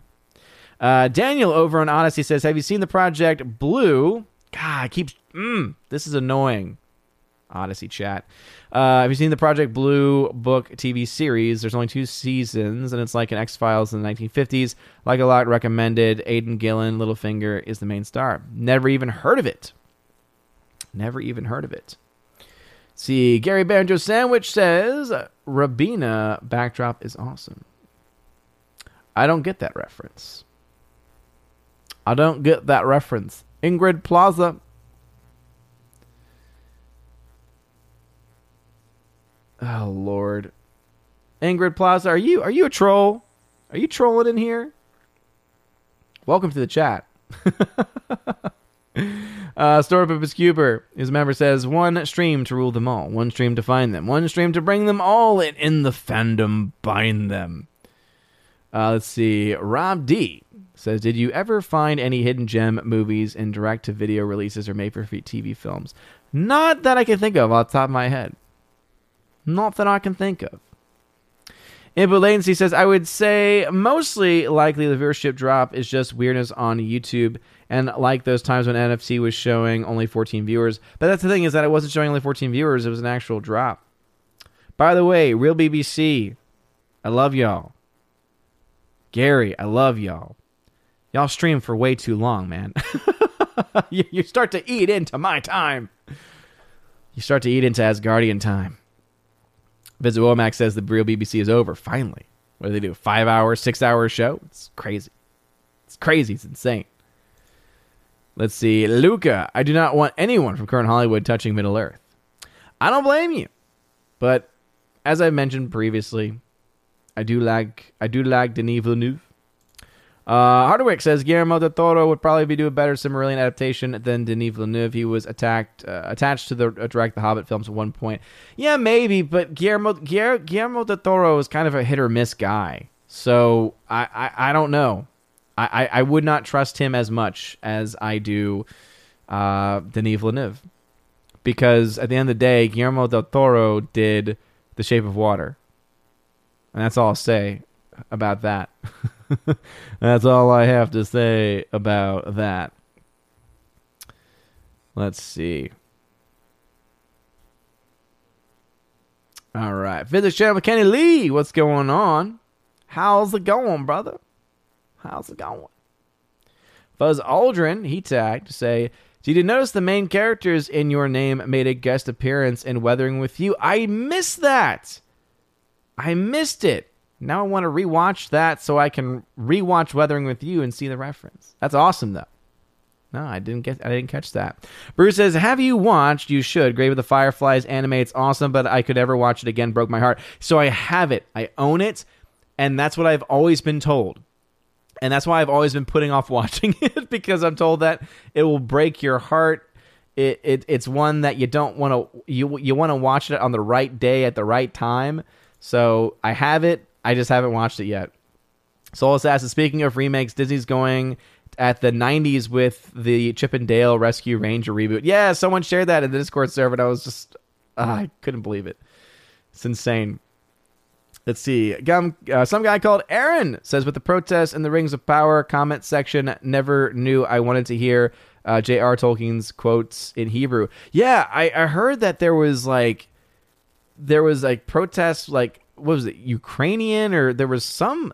Uh, Daniel over on Odyssey says, "Have you seen the Project Blue?" God, I keep. Mm, this is annoying. Odyssey chat. Uh, have you seen the Project Blue book TV series? There's only two seasons, and it's like an X Files in the 1950s. Like a lot recommended. Aidan Gillen, Littlefinger is the main star. Never even heard of it. Never even heard of it. See, Gary Banjo Sandwich says Rabina backdrop is awesome. I don't get that reference. I don't get that reference. Ingrid Plaza Oh Lord, Ingrid Plaza, are you are you a troll? Are you trolling in here? Welcome to the chat. uh, Storpipus Cuber, his member says, one stream to rule them all, one stream to find them, one stream to bring them all, and in the fandom bind them. Uh, let's see. Rob D says, Did you ever find any hidden gem movies in direct to video releases or made for TV films? Not that I can think of off the top of my head. Not that I can think of. Input latency says, I would say mostly likely the viewership drop is just weirdness on YouTube and like those times when NFC was showing only 14 viewers. But that's the thing is that it wasn't showing only 14 viewers, it was an actual drop. By the way, Real BBC, I love y'all. Gary, I love y'all. Y'all stream for way too long, man. you, you start to eat into my time. You start to eat into Asgardian time. Visit Womack says the real BBC is over. Finally, what do they do? Five hour, six hour show? It's crazy. It's crazy. It's insane. Let's see, Luca. I do not want anyone from current Hollywood touching Middle Earth. I don't blame you, but as I mentioned previously, I do like I do like Denis Villeneuve. Uh, Hardwick says Guillermo del Toro would probably be do a better Silmarillion adaptation than Denis Villeneuve. He was attacked uh, attached to the uh, direct the Hobbit films at one point. Yeah, maybe, but Guillermo Guillermo del Toro is kind of a hit or miss guy. So I I, I don't know. I, I, I would not trust him as much as I do uh, Denis Villeneuve because at the end of the day, Guillermo del Toro did The Shape of Water, and that's all I'll say about that. That's all I have to say about that. Let's see. All right. Physics channel Kenny Lee. What's going on? How's it going, brother? How's it going? Fuzz Aldrin, he tagged to say, Did you notice the main characters in your name made a guest appearance in Weathering with You? I missed that. I missed it. Now I want to rewatch that so I can rewatch Weathering with You and see the reference. That's awesome though. No, I didn't get I didn't catch that. Bruce says, Have you watched? You should. Grave of the Fireflies anime, it's awesome, but I could ever watch it again, broke my heart. So I have it. I own it, and that's what I've always been told. And that's why I've always been putting off watching it because I'm told that it will break your heart. It, it it's one that you don't want to you you want to watch it on the right day at the right time. So I have it. I just haven't watched it yet. Soul Assassin. Speaking of remakes, Disney's going at the 90s with the Chip and Dale Rescue Ranger reboot. Yeah, someone shared that in the Discord server, and I was just, uh, I couldn't believe it. It's insane. Let's see. uh, some guy called Aaron says, with the protests and the Rings of Power comment section, never knew I wanted to hear uh, J.R. Tolkien's quotes in Hebrew. Yeah, I, I heard that there was like, there was like protests, like, what was it, Ukrainian, or there was some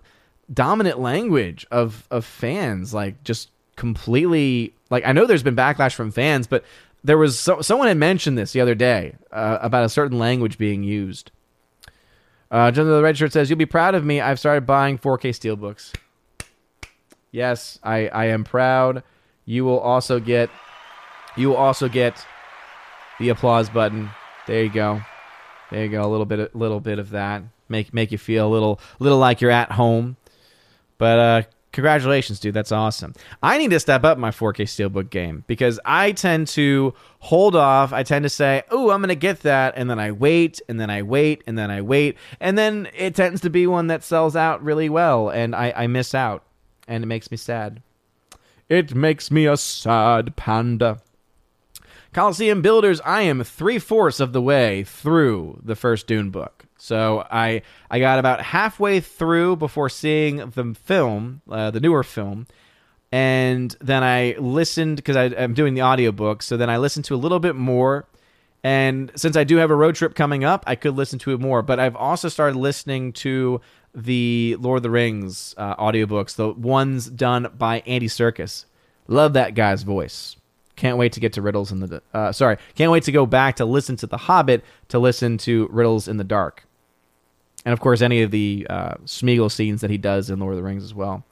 dominant language of of fans like just completely like I know there's been backlash from fans, but there was so, someone had mentioned this the other day uh, about a certain language being used. Uh, John the Red Shirt says, "You'll be proud of me. I've started buying 4K steelbooks." Yes, I I am proud. You will also get you will also get the applause button. There you go. There you go. A little bit a little bit of that. Make make you feel a little little like you're at home. But uh, congratulations, dude. That's awesome. I need to step up my 4K Steelbook game because I tend to hold off. I tend to say, oh, I'm going to get that. And then I wait, and then I wait, and then I wait. And then it tends to be one that sells out really well, and I, I miss out. And it makes me sad. It makes me a sad panda. Coliseum Builders, I am three fourths of the way through the first Dune book. So I I got about halfway through before seeing the film, uh, the newer film, and then I listened because I'm doing the audiobook. So then I listened to a little bit more. And since I do have a road trip coming up, I could listen to it more. But I've also started listening to the Lord of the Rings uh, audiobooks, the ones done by Andy Serkis. Love that guy's voice. Can't wait to get to Riddles in the uh, sorry. Can't wait to go back to listen to The Hobbit to listen to Riddles in the Dark and of course any of the uh, Smeagol scenes that he does in Lord of the Rings as well.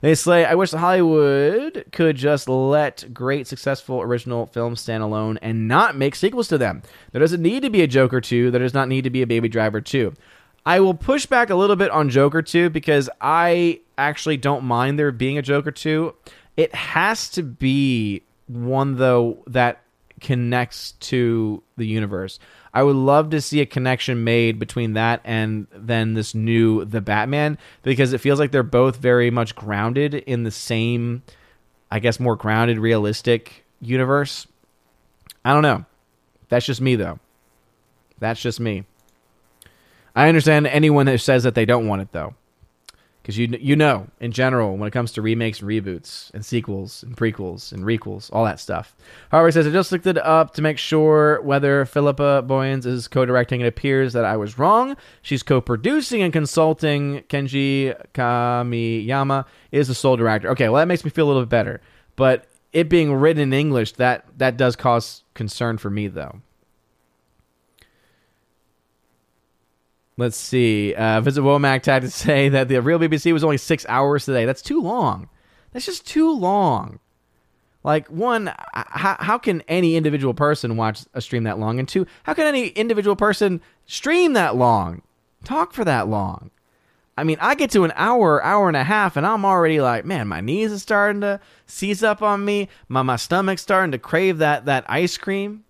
They say, I wish Hollywood could just let great, successful original films stand alone and not make sequels to them. There doesn't need to be a Joker 2. There does not need to be a Baby Driver 2. I will push back a little bit on Joker 2 because I actually don't mind there being a Joker 2. It has to be one, though, that connects to the universe. I would love to see a connection made between that and then this new The Batman because it feels like they're both very much grounded in the same, I guess, more grounded, realistic universe. I don't know. That's just me, though. That's just me. I understand anyone that says that they don't want it, though because you you know in general when it comes to remakes and reboots and sequels and prequels and requels all that stuff. However, says I just looked it up to make sure whether Philippa Boyens is co-directing. It appears that I was wrong. She's co-producing and consulting. Kenji Kamiyama is the sole director. Okay, well that makes me feel a little bit better. But it being written in English that that does cause concern for me though. Let's see. Uh, Visit Womack had to say that the real BBC was only six hours today. That's too long. That's just too long. Like, one, how, how can any individual person watch a stream that long? And two, how can any individual person stream that long? Talk for that long? I mean, I get to an hour, hour and a half, and I'm already like, man, my knees are starting to seize up on me. My, my stomach's starting to crave that, that ice cream.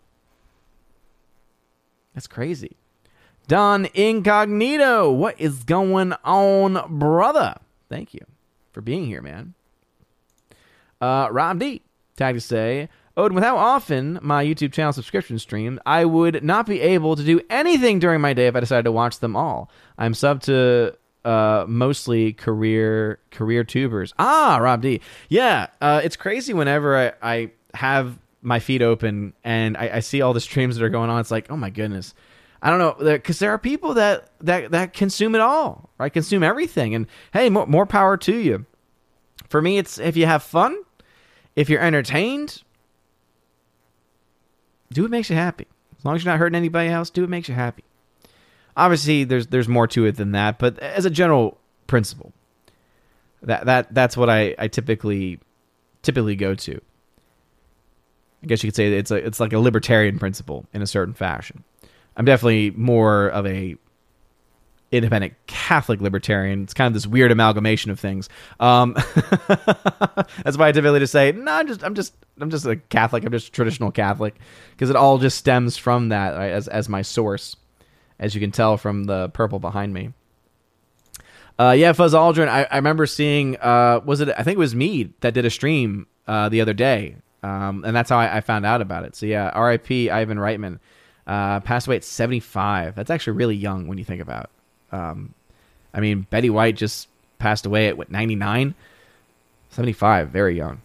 That's crazy. Don Incognito, what is going on, brother? Thank you for being here, man. Uh, Rob D, tag to say, Odin, with how often my YouTube channel subscription stream, I would not be able to do anything during my day if I decided to watch them all. I'm sub to uh, mostly career career tubers. Ah, Rob D. Yeah, uh, it's crazy whenever I, I have my feed open and I, I see all the streams that are going on. It's like, oh my goodness I don't know because there are people that that that consume it all, right? Consume everything, and hey, more, more power to you. For me, it's if you have fun, if you're entertained, do what makes you happy. As long as you're not hurting anybody else, do what makes you happy. Obviously, there's there's more to it than that, but as a general principle, that that that's what I, I typically typically go to. I guess you could say it's a it's like a libertarian principle in a certain fashion. I'm definitely more of a independent Catholic libertarian. It's kind of this weird amalgamation of things. Um, that's why I typically just say, no, I'm just, I'm just, I'm just a Catholic. I'm just a traditional Catholic because it all just stems from that right, as as my source, as you can tell from the purple behind me. Uh, yeah, Fuzz Aldrin. I, I remember seeing. Uh, was it? I think it was me that did a stream uh, the other day, um, and that's how I, I, found out about it. So yeah, R.I.P. Ivan Reitman uh, passed away at 75. That's actually really young when you think about. Um, I mean, Betty White just passed away at what 99, 75, very young.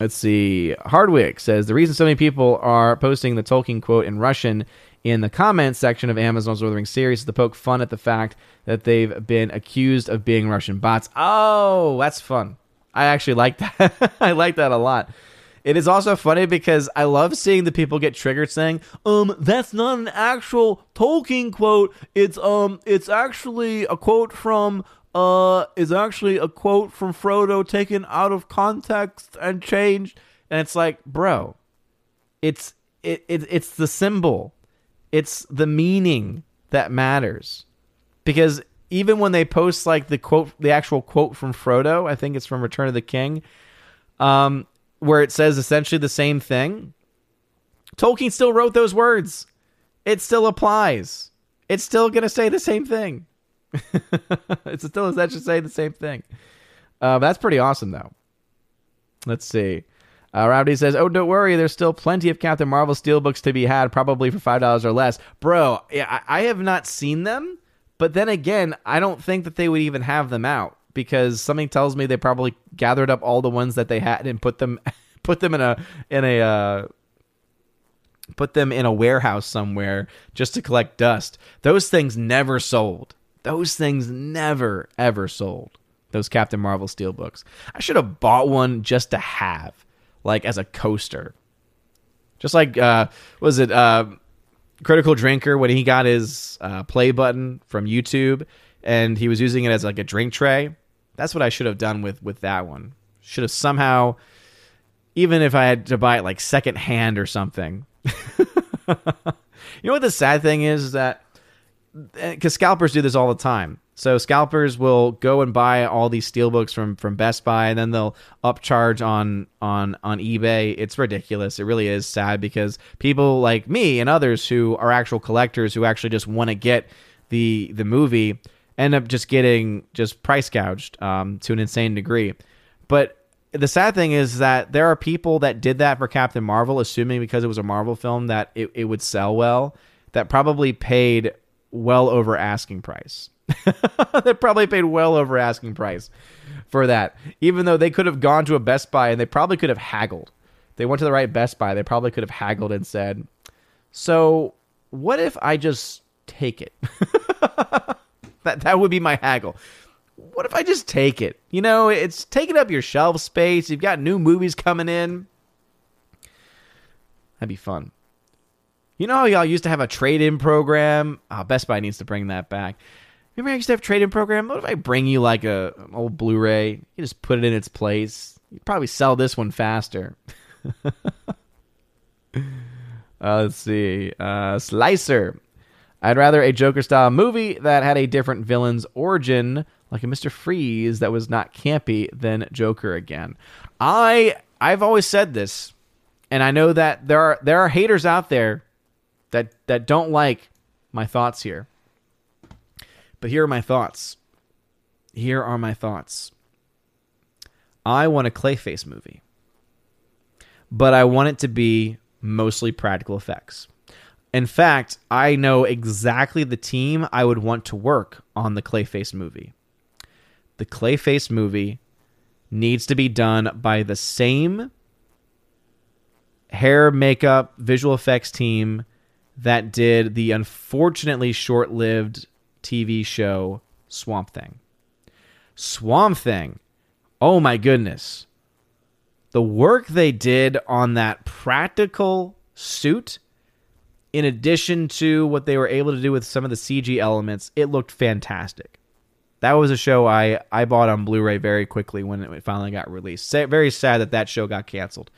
Let's see. Hardwick says the reason so many people are posting the Tolkien quote in Russian in the comments section of Amazon's Lord of the Rings series to poke fun at the fact that they've been accused of being Russian bots. Oh, that's fun. I actually like that. I like that a lot. It is also funny because I love seeing the people get triggered saying, "Um, that's not an actual Tolkien quote. It's um, it's actually a quote from uh, is actually a quote from Frodo taken out of context and changed." And it's like, bro, it's it, it it's the symbol it's the meaning that matters. Because even when they post like the quote, the actual quote from Frodo, I think it's from Return of the King, um, where it says essentially the same thing. Tolkien still wrote those words. It still applies. It's still going to say the same thing. it's still essentially saying the same thing. Uh, that's pretty awesome, though. Let's see. Uh, Rowdy says, "Oh, don't worry. There's still plenty of Captain Marvel steelbooks to be had, probably for five dollars or less, bro. Yeah, I, I have not seen them, but then again, I don't think that they would even have them out because something tells me they probably gathered up all the ones that they had and put them, put them in a in a." Uh, put them in a warehouse somewhere just to collect dust. Those things never sold. Those things never ever sold. Those Captain Marvel steelbooks. I should have bought one just to have like as a coaster. Just like uh was it uh Critical Drinker when he got his uh, play button from YouTube and he was using it as like a drink tray. That's what I should have done with with that one. Should have somehow even if I had to buy it like second hand or something. you know what the sad thing is, is that eh, because scalpers do this all the time. So scalpers will go and buy all these steelbooks from from Best Buy, and then they'll upcharge on on on eBay. It's ridiculous. It really is sad because people like me and others who are actual collectors who actually just want to get the the movie end up just getting just price gouged um, to an insane degree. But the sad thing is that there are people that did that for Captain Marvel, assuming because it was a Marvel film that it, it would sell well, that probably paid well over asking price. they probably paid well over asking price for that. Even though they could have gone to a Best Buy and they probably could have haggled. They went to the right Best Buy, they probably could have haggled and said, "So, what if I just take it?" that that would be my haggle. What if I just take it? You know, it's taking up your shelf space. You've got new movies coming in. That'd be fun. You know how y'all used to have a trade-in program? Oh, Best Buy needs to bring that back. Remember I used to have a trade-in program? What if I bring you like a old Blu-ray? You just put it in its place. You'd probably sell this one faster. uh, let's see. Uh, Slicer. I'd rather a Joker style movie that had a different villain's origin, like a Mr. Freeze that was not campy, than Joker again. I I've always said this, and I know that there are there are haters out there that that don't like my thoughts here. But here are my thoughts. Here are my thoughts. I want a Clayface movie, but I want it to be mostly practical effects. In fact, I know exactly the team I would want to work on the Clayface movie. The Clayface movie needs to be done by the same hair, makeup, visual effects team that did the unfortunately short lived TV show Swamp Thing. Swamp Thing, oh my goodness. The work they did on that practical suit, in addition to what they were able to do with some of the CG elements, it looked fantastic. That was a show I, I bought on Blu ray very quickly when it finally got released. Very sad that that show got canceled.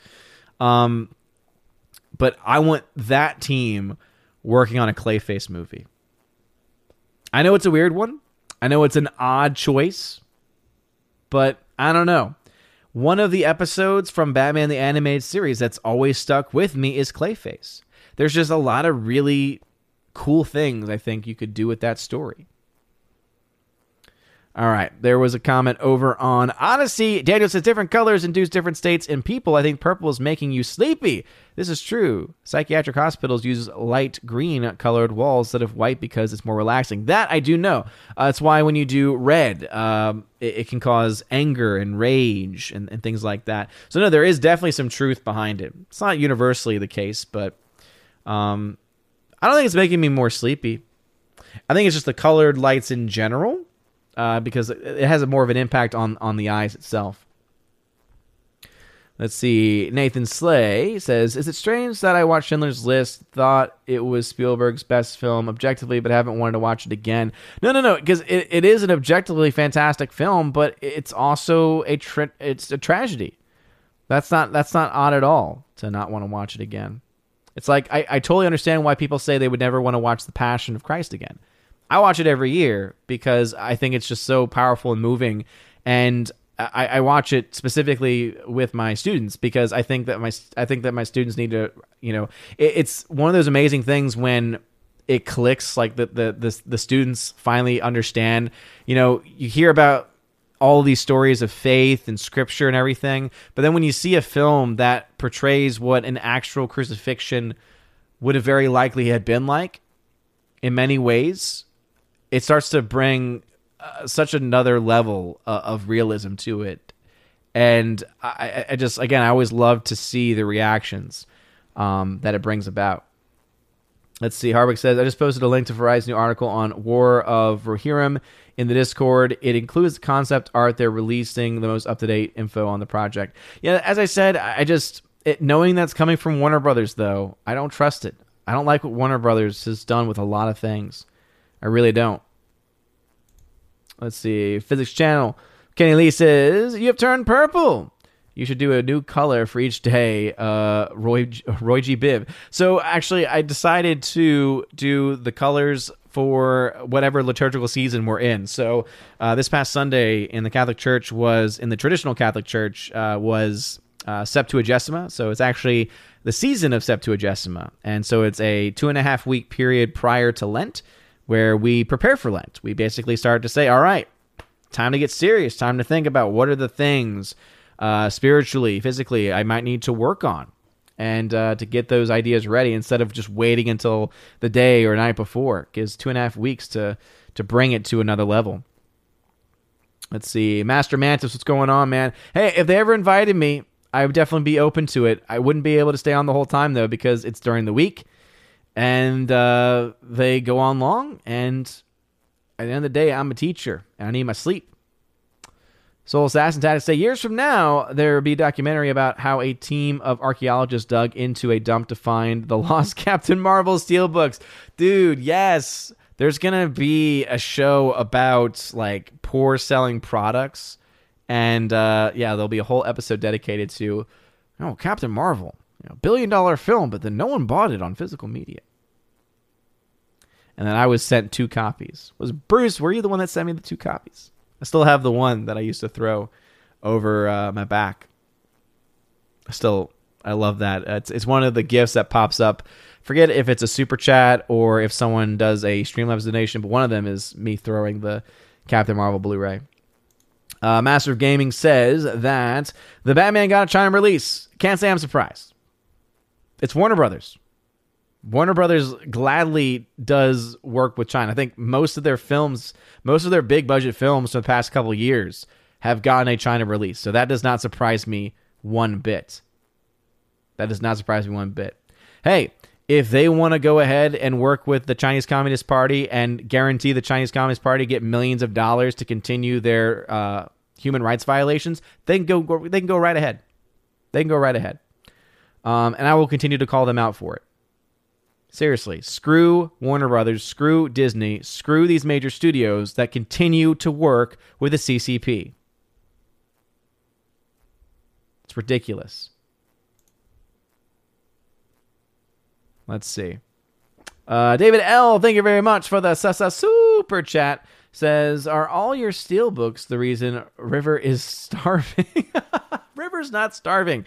Um, but I want that team working on a Clayface movie. I know it's a weird one. I know it's an odd choice, but I don't know. One of the episodes from Batman the Animated Series that's always stuck with me is Clayface. There's just a lot of really cool things I think you could do with that story. All right. There was a comment over on Odysee. Daniel says different colors induce different states in people. I think purple is making you sleepy. This is true. Psychiatric hospitals use light green colored walls instead of white because it's more relaxing. That I do know. Uh, that's why when you do red, um, it, it, can cause anger and rage and, and things like that. So, no, there is definitely some truth behind it. It's not universally the case, but um, I don't think it's making me more sleepy. I think it's just the colored lights in general uh, because it has more of an impact on on the eyes itself. Let's see. Nathan Slay says, "Is it strange that I watched Schindler's List, thought it was Spielberg's best film objectively, but haven't wanted to watch it again?" No, no, no, because it, it is an objectively fantastic film, but it's also a tra- it's a tragedy. That's not that's not odd at all to not want to watch it again. It's like I, I totally understand why people say they would never want to watch The Passion of Christ again. I watch it every year because I think it's just so powerful and moving, and I, I, watch it specifically with my students because I think that my I think that my students need to you know it, it's one of those amazing things when it clicks like the, the the the students finally understand you know you hear about all these stories of faith and scripture and everything but then when you see a film that portrays what an actual crucifixion would have very likely had been like in many ways it starts to bring uh, such another level uh, of realism to it. And I, I, just, again, I always love to see the reactions um, that it brings about. Let's see. Hardwick says, I just posted a link to Variety's new article on War of Rohirrim in the Discord. It includes concept art. They're releasing the most up to date info on the project. Yeah, as I said, I just, it, knowing that's coming from Warner Brothers, though, I don't trust it. I don't like what Warner Brothers has done with a lot of things. I really don't. Let's see. Physics Channel. Kenny Lee says, You have turned purple. You should do a new color for each day, uh, Roy, Roy G. Biv. So actually, I decided to do the colors for whatever liturgical season we're in. So uh, this past Sunday in the Catholic Church was, in the traditional Catholic Church, uh, was uh, Septuagesima. So it's actually the season of Septuagesima. And so it's a two and a half week period prior to Lent where we prepare for Lent. We basically start to say, all right, time to get serious, time to think about what are the things uh, spiritually, physically, I might need to work on and uh, to get those ideas ready instead of just waiting until the day or night before. Gives two and a half weeks to to bring it to another level. Let's see, Master Mantis, what's going on, man? Hey, if they ever invited me, I would definitely be open to it. I wouldn't be able to stay on the whole time though because it's during the week and uh, they go on long. And at the end of the day, I'm a teacher and I need my sleep. Soul Assassin Tactics say years from now, there will be a documentary about how a team of archaeologists dug into a dump to find the lost Captain Marvel steelbooks. Dude, yes. There's going to be a show about like poor selling products. And uh, yeah, there'll be a whole episode dedicated to, oh, Captain Marvel. You know, billion dollar film, but then no one bought it on physical media. And then I was sent two copies. Was Bruce? Were you the one that sent me the two copies? I still have the one that I used to throw over uh, my back. I still, I love that. It's it's one of the gifts that pops up. Forget if it's a super chat or if someone does a Streamlabs donation, but one of them is me throwing the Captain Marvel Blu-ray. Uh, Master of Gaming says that the Batman got a China release. Can't say I'm surprised. It's Warner Brothers. Warner Brothers gladly does work with China. I think most of their films, most of their big budget films for the past couple years have gotten a China release. So that does not surprise me one bit. That does not surprise me one bit. Hey, if they want to go ahead and work with the Chinese Communist Party and guarantee the Chinese Communist Party get millions of dollars to continue their uh, human rights violations, they can go. They can go right ahead. They can go right ahead um, and I will continue to call them out for it. Seriously, screw Warner Brothers, screw Disney, screw these major studios that continue to work with the CCP. It's ridiculous. Let's see. Uh, David L., thank you very much for the super chat. Says, Are all your steel books the reason River is starving? River's not starving.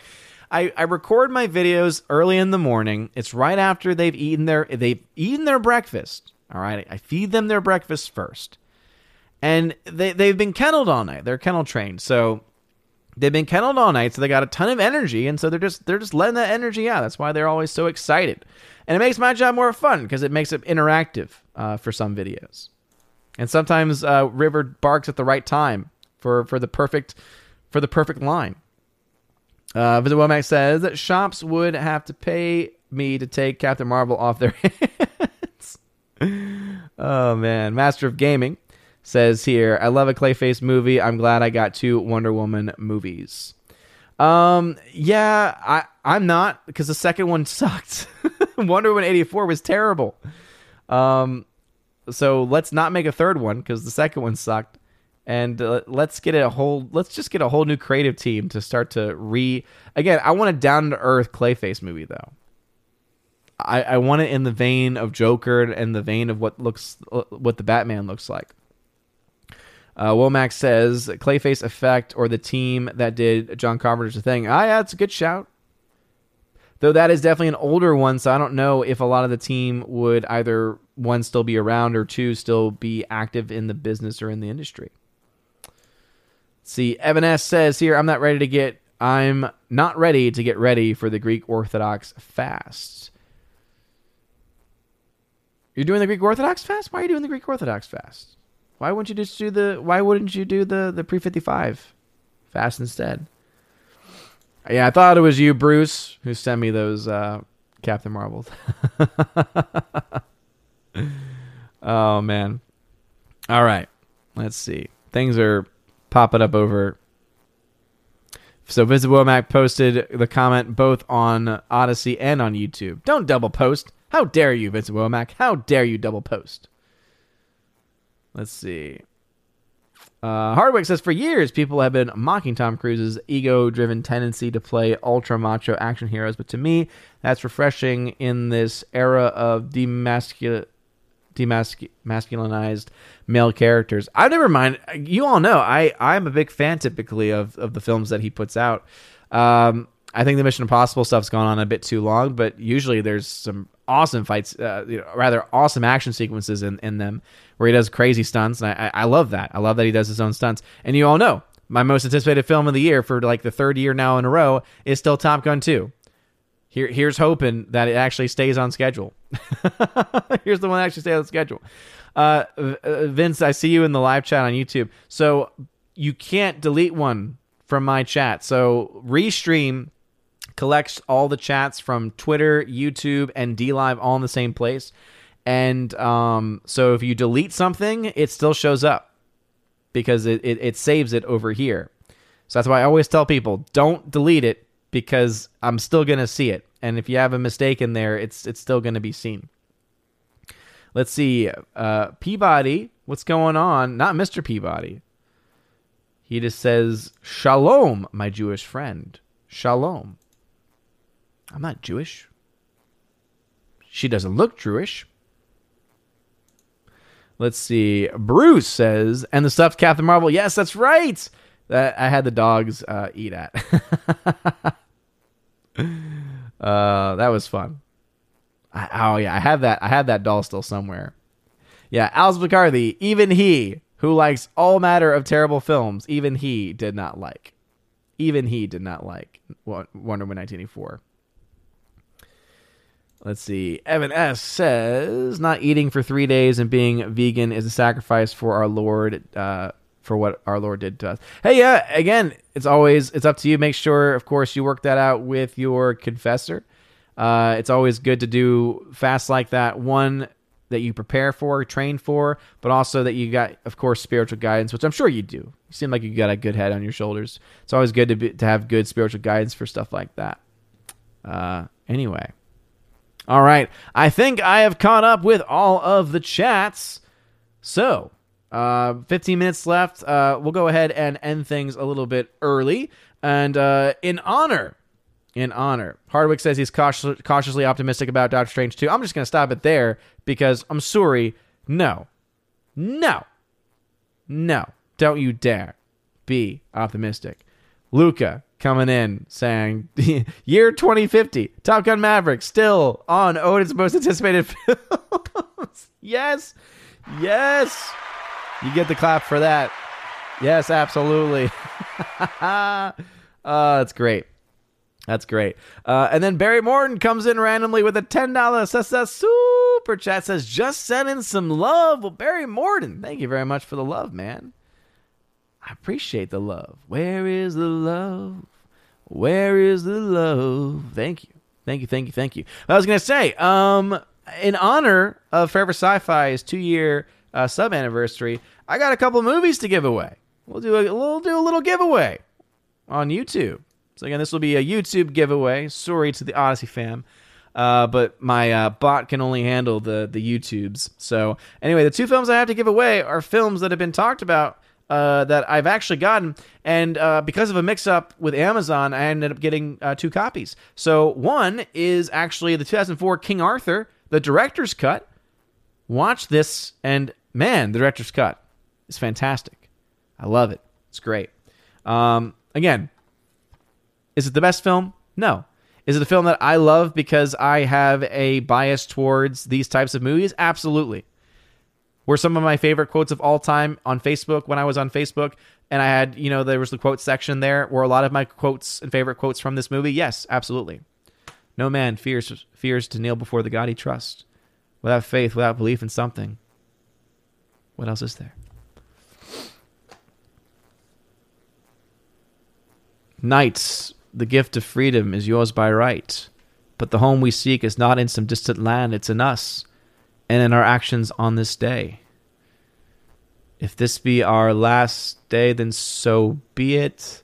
I, I record my videos early in the morning. It's right after they've eaten their they've eaten their breakfast. All right, I feed them their breakfast first, and they they've been kenneled all night. They're kennel trained, so they've been kenneled all night, so they got a ton of energy, and so they're just they're just letting that energy out. That's why they're always so excited, and it makes my job more fun because it makes it interactive uh, for some videos, and sometimes uh, River barks at the right time for for the perfect for the perfect line. Uh, Visit Womack says that shops would have to pay me to take Captain Marvel off their hands. oh man, Master of Gaming says here, I love a Clayface movie. I'm glad I got two Wonder Woman movies. Um, yeah, I I'm not because the second one sucked. Wonder Woman 84 was terrible. Um, so let's not make a third one because the second one sucked. And uh, let's get a whole let's just get a whole new creative team to start to re again. I want a down to earth Clayface movie though. I, I want it in the vein of Joker and the vein of what looks uh, what the Batman looks like. Uh, Womack says Clayface Effect or the team that did John Carpenter's thing. Ah, yeah, it's a good shout. Though that is definitely an older one, so I don't know if a lot of the team would either one still be around or two still be active in the business or in the industry. See, Evan S says here, I'm not ready to get I'm not ready to get ready for the Greek Orthodox fast. You're doing the Greek Orthodox fast? Why are you doing the Greek Orthodox fast? Why wouldn't you just do the? Why wouldn't you do the the pre fifty five fast instead? Yeah, I thought it was you, Bruce, who sent me those uh, Captain Marvels. oh man! All right, let's see. Things are popping up over. So Visit posted the comment both on Odysee and on YouTube. Don't double post. How dare you, Vincent? How dare you double post? Let's see. Uh, Hardwick says for years people have been mocking Tom Cruise's ego-driven tendency to play ultra macho action heroes, but to me, that's refreshing in this era of demascul- demasculinized male characters. I never mind. You all know I I'm a big fan typically of of the films that he puts out. Um, I think the Mission Impossible stuff's gone on a bit too long, but usually there's some awesome fights, uh, you know, rather awesome action sequences in, in them where he does crazy stunts. And I, I love that. I love that he does his own stunts. And you all know my most anticipated film of the year for like the third year now in a row is still Top Gun 2. Here, here's hoping that it actually stays on schedule. here's the one that actually stays on schedule. Uh, uh, Vince, I see you in the live chat on YouTube. So you can't delete one from my chat. So restream collects all the chats from Twitter, YouTube, and DLive all in the same place. And um, so if you delete something, it still shows up because it, it, it saves it over here. So that's why I always tell people don't delete it because I'm still going to see it. And if you have a mistake in there, it's it's still going to be seen. Let's see. Uh, Peabody, what's going on? Not Mr. Peabody. He just says, Shalom, my Jewish friend. Shalom. I'm not Jewish. She doesn't look Jewish. Let's see. Bruce says, and the stuffed Captain Marvel. Yes, that's right. That I had the dogs uh, eat at. uh, that was fun. I, oh yeah, I have that. I have that doll still somewhere. Yeah, Alice McCarthy. Even he, who likes all matter of terrible films, even he did not like. Even he did not like Wonder Woman 1984. Let's see. Evan S says, "Not eating for three days and being vegan is a sacrifice for our Lord, uh, for what our Lord did to us." Hey, yeah. Again, it's always it's up to you. Make sure, of course, you work that out with your confessor. Uh, it's always good to do fasts like that. One that you prepare for, train for, but also that you got, of course, spiritual guidance, which I'm sure you do. You seem like you got a good head on your shoulders. It's always good to be, to have good spiritual guidance for stuff like that. Uh, anyway. All right. I think I have caught up with all of the chats. So, uh, 15 minutes left. Uh, we'll go ahead and end things a little bit early. And uh, in honor, in honor, Hardwick says he's cautious, cautiously optimistic about Doctor Strange 2. I'm just going to stop it there because I'm sorry. No. No. No. Don't you dare be optimistic. Luca, coming in saying year 2050 top gun maverick still on odin's most anticipated films yes yes You get the clap for that. Yes, absolutely. uh, that's great. That's great. Uh, and then Barry Morton comes in randomly with a $10 super chat. Says, just send in some love. Well, Barry Morton, thank you very much for the love, man. I appreciate the love. Where is the love? Where is the love? Thank you. Thank you, thank you, thank you. I was to say, um, in honor of Forever Sci-Fi's two-year uh, sub anniversary, I got a couple movies to give away. We'll do a we'll do a little giveaway on YouTube. So again, this will be a YouTube giveaway. Sorry to the Odysee fam. Uh, but my uh, bot can only handle the the YouTubes. So anyway, the two films I have to give away are films that have been talked about uh, that I've actually gotten, and uh, because of a mix-up with Amazon, I ended up getting uh, two copies. So one is actually the 2004 King Arthur, the director's cut. Watch this, and man, the director's cut is fantastic. I love it. It's great. Um, again, is it the best film? No. Is it a film that I love because I have a bias towards these types of movies? Absolutely. Were some of my favorite quotes of all time on Facebook when I was on Facebook, and I had, you know, there was the quote section there. Were a lot of my quotes and favorite quotes from this movie? Yes, absolutely. No man fears fears to kneel before the God he trusts. Without faith, without belief in something. What else is there? Knights, the gift of freedom is yours by right. But the home we seek is not in some distant land, it's in us and in our actions on this day. If this be our last day, then so be it.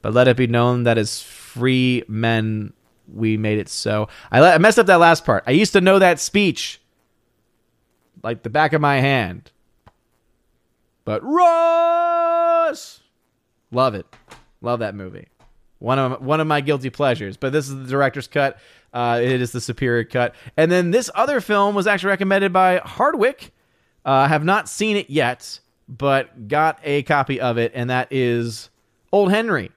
But let it be known that as free men, we made it so. I, messed up that last part. I used to know that speech like the back of my hand. But Ross, love it. Love that movie. One of one of my guilty pleasures. But this is the director's cut. Uh, it is the superior cut. And then this other film was actually recommended by Hardwick. Uh, I uh, have not seen it yet, but got a copy of it, and that is Old Henry.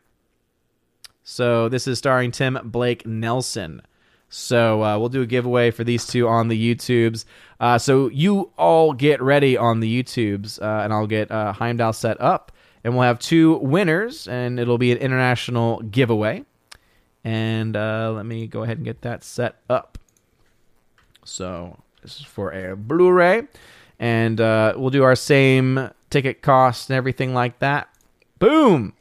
So this is starring Tim Blake Nelson. So uh, we'll do a giveaway for these two on the YouTubes. Uh, so you all get ready on the YouTubes, uh, and I'll get uh, Heimdall set up and we'll have two winners, and it'll be an international giveaway. And uh, let me go ahead and get that set up. So this is for a Blu-ray, and uh, we'll do our same ticket cost and everything like that. Boom.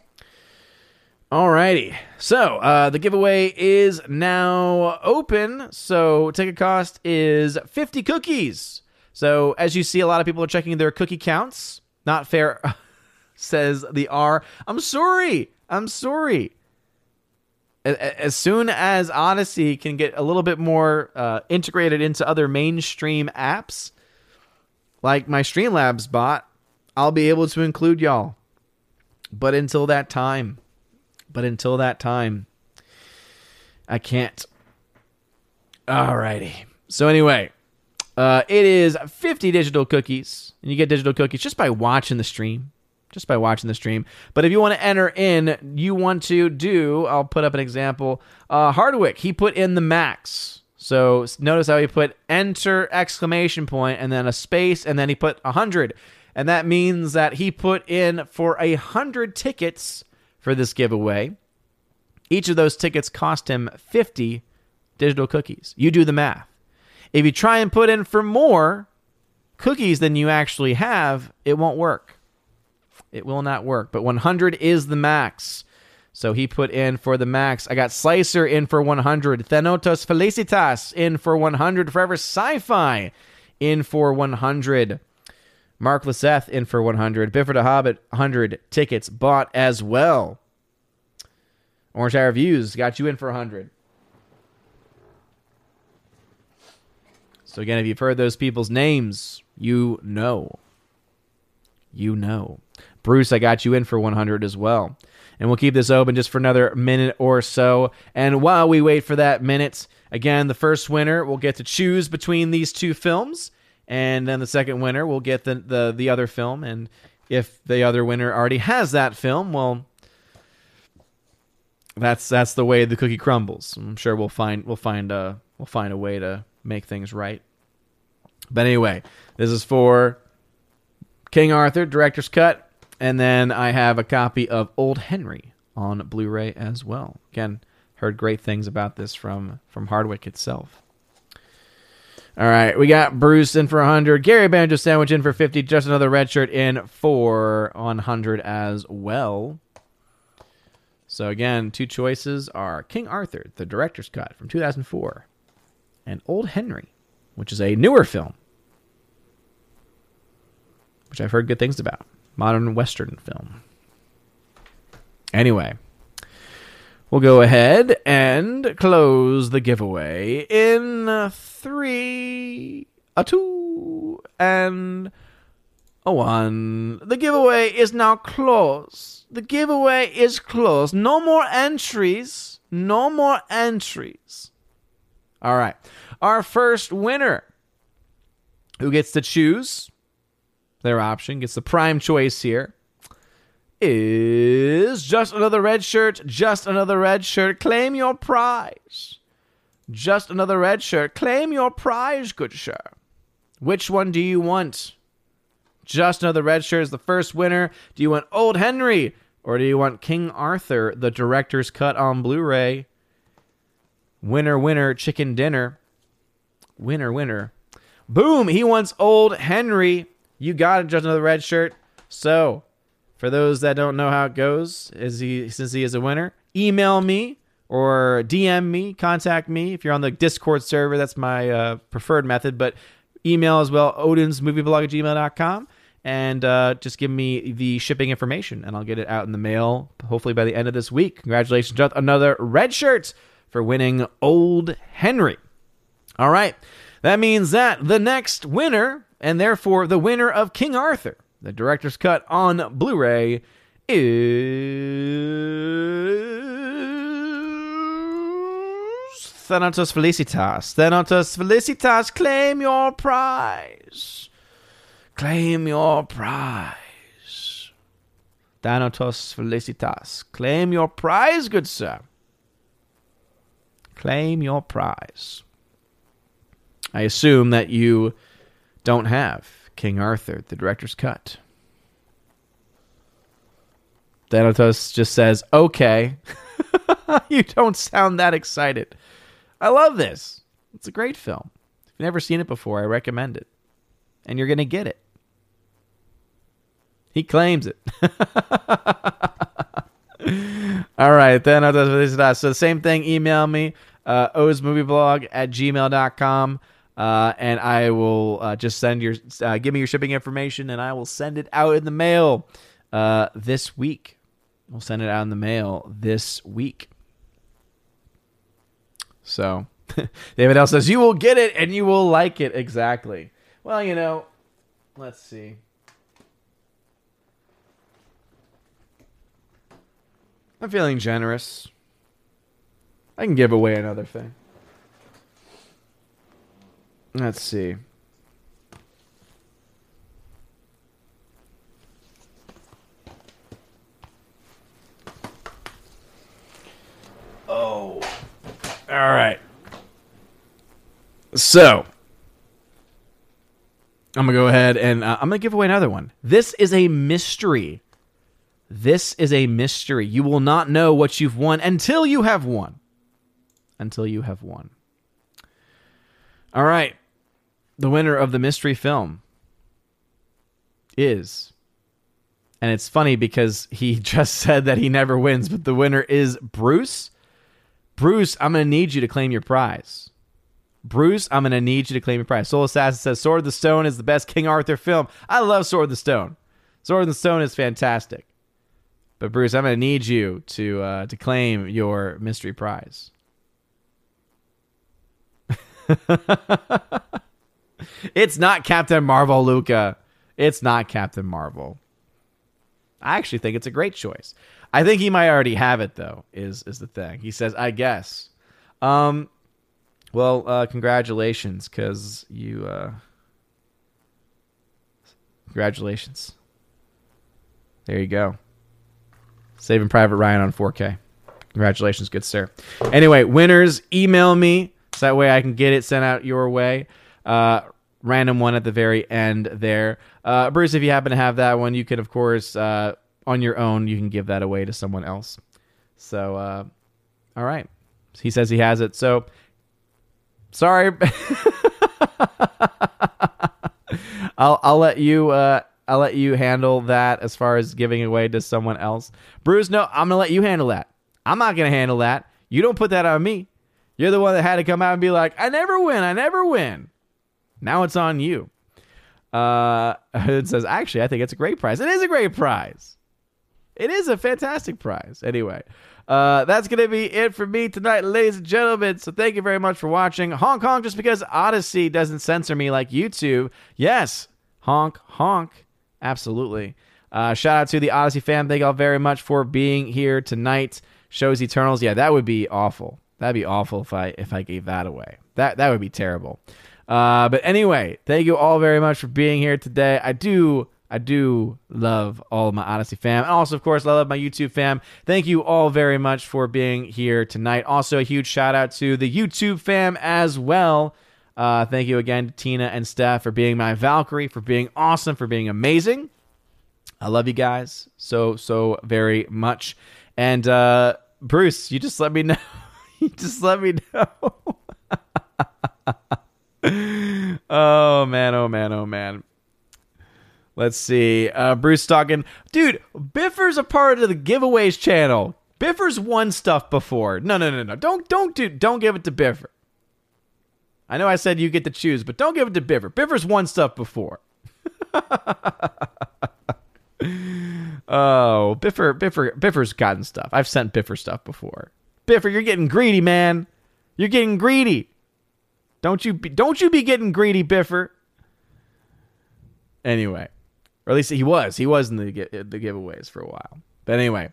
Alrighty. So uh, the giveaway is now open. So ticket cost is 50 cookies. So as you see, a lot of people are checking their cookie counts. Not fair. says the R. I'm sorry. I'm sorry. As soon as Odysee can get a little bit more uh, integrated into other mainstream apps, like my Streamlabs bot, I'll be able to include y'all. But until that time, but until that time, I can't. Alrighty. So anyway, uh, it is 50 digital cookies, and you get digital cookies just by watching the stream just by watching the stream. But if you want to enter in, you want to do, I'll put up an example. Uh, Hardwick, he put in the max. So notice how he put enter exclamation point and then a space and then he put 100. And that means that he put in for a 100 tickets for this giveaway. Each of those tickets cost him 50 digital cookies. You do the math. If you try and put in for more cookies than you actually have, it won't work. It will not work. But 100 is the max. So he put in for the max. I got Slicer in for 100. Thanatos Felicitas in for 100. Forever Sci Fi in for 100. Mark Lisseth in for 100. Bifford the Hobbit, 100 tickets bought as well. Orange Eye Reviews got you in for 100. So, again, if you've heard those people's names, you know. You know. Bruce, I got you in for 100 as well. And we'll keep this open just for another minute or so. And while we wait for that minute, again, the first winner will get to choose between these two films. And then the second winner will get the, the, the other film. And if the other winner already has that film, well, that's that's the way the cookie crumbles. I'm sure we'll find we'll find a we'll find a way to make things right. But anyway, this is for King Arthur, director's cut, and then I have a copy of Old Henry on Blu-ray as well. Again, heard great things about this from from Hardwick itself. All right, we got Bruce in for 100, Gary Banjo Sandwich in for 50, just another red shirt in for 100 as well. So again, two choices are King Arthur, the director's cut from 2004, and Old Henry, which is a newer film, which I've heard good things about. Modern Western film. Anyway, we'll go ahead and close the giveaway in three, a two, and a one. The giveaway is now closed. The giveaway is closed. No more entries. No more entries. All right. Our first winner who gets to choose their option, gets the prime choice here, is just another red shirt, just another red shirt. Claim your prize. Just another red shirt. Claim your prize, good sir. Which one do you want? Just another red shirt is the first winner. Do you want Old Henry or do you want King Arthur, the director's cut on Blu ray? Winner, winner, chicken dinner. Winner, winner. Boom! He wants Old Henry. You got it, just another red shirt. So, for those that don't know how it goes, is he since he is a winner, email me or DM me, contact me if you're on the Discord server. That's my uh, preferred method, but email as well, odinsmovieblog at gmail.com. And uh, just give me the shipping information, and I'll get it out in the mail, hopefully by the end of this week. Congratulations, John. Another red shirt for winning Old Henry. All right. That means that the next winner, and therefore the winner of King Arthur, the director's cut on Blu ray, is Thanatos Felicitas. Thanatos Felicitas, claim your prize. Claim your prize. Thanatos Felicitas, claim your prize, good sir. Claim your prize. I assume that you don't have King Arthur, the director's cut. Thanatos just says, okay. you don't sound that excited. I love this. It's a great film. If you've never seen it before, I recommend it. And you're going to get it. He claims it. All right, then so the same thing. Email me, uh, ozmovieblog at gmail.com. Uh, and I will uh, just send your uh, give me your shipping information, and I will send it out in the mail uh, this week. We'll send it out in the mail this week. So, David L says you will get it and you will like it exactly. Well, you know, let's see. I'm feeling generous. I can give away another thing. Let's see. Oh. All right. So, I'm going to go ahead and uh, I'm going to give away another one. This is a mystery. This is a mystery. You will not know what you've won until you have won. Until you have won. All right the winner of the mystery film is and it's funny because he just said that he never wins but the winner is bruce. Bruce i'm gonna need you to claim your prize. Bruce i'm gonna need you to claim your prize. Soul assassin says sword of the stone is the best king arthur film. I love sword of the stone. Sword of the stone is fantastic. But bruce i'm gonna need you to uh, to claim your mystery prize it's not Captain Marvel, Luca. It's not Captain Marvel. I actually think it's a great choice. I think he might already have it though. Is is the thing? He says, "I guess." Um, well, uh, congratulations, because you. Uh, congratulations. There you go. Saving Private Ryan on 4K. Congratulations, good sir. Anyway, winners, email me so that way I can get it sent out your way. Uh, random one at the very end there. Uh, Bruce, if you happen to have that one, you can, of course, uh, on your own, you can give that away to someone else. So, uh, all right. He says he has it. So, sorry. I'll I'll let you uh, I'll let you handle that as far as giving away to someone else. Bruce, no, I'm gonna let you handle that. I'm not gonna handle that. You don't put that on me. You're the one that had to come out and be like, I never win, I never win. Now it's on you. Uh, it says, actually, I think it's a great prize. It is a great prize. It is a fantastic prize. Anyway, uh, that's going to be it for me tonight, ladies and gentlemen. So thank you very much for watching. Hong Kong, just because Odysee doesn't censor me like YouTube. Yes, honk, honk. Absolutely. Uh, shout out to the Odysee fam. Thank y'all very much for being here tonight. Shows Eternals. Yeah, that would be awful. That'd be awful if I if I gave that away. That that would be terrible. Uh, but anyway, thank you all very much for being here today. I do I do love all of my Odysee fam. And also, of course, I love my YouTube fam. Thank you all very much for being here tonight. Also, a huge shout out to the YouTube fam as well. Uh, thank you again to Tina and Steph for being my Valkyrie, for being awesome, for being amazing. I love you guys so, so very much. And uh, Bruce, you just let me know. you just let me know. oh, man. Oh, man. Oh, man. Let's see. Uh, Bruce talking, dude. Biffer's a part of the giveaways channel. Biffer's won stuff before. No, no, no, no. Don't, don't do, don't give it to Biffer. I know I said you get to choose, but don't give it to Biffer. Biffer's won stuff before. oh, Biffer, Biffer, Biffer's gotten stuff. I've sent Biffer stuff before. Biffer, you're getting greedy, man. You're getting greedy. Don't you be, don't you be getting greedy, Biffer. Anyway, or at least he was. He was in the the giveaways for a while. But anyway,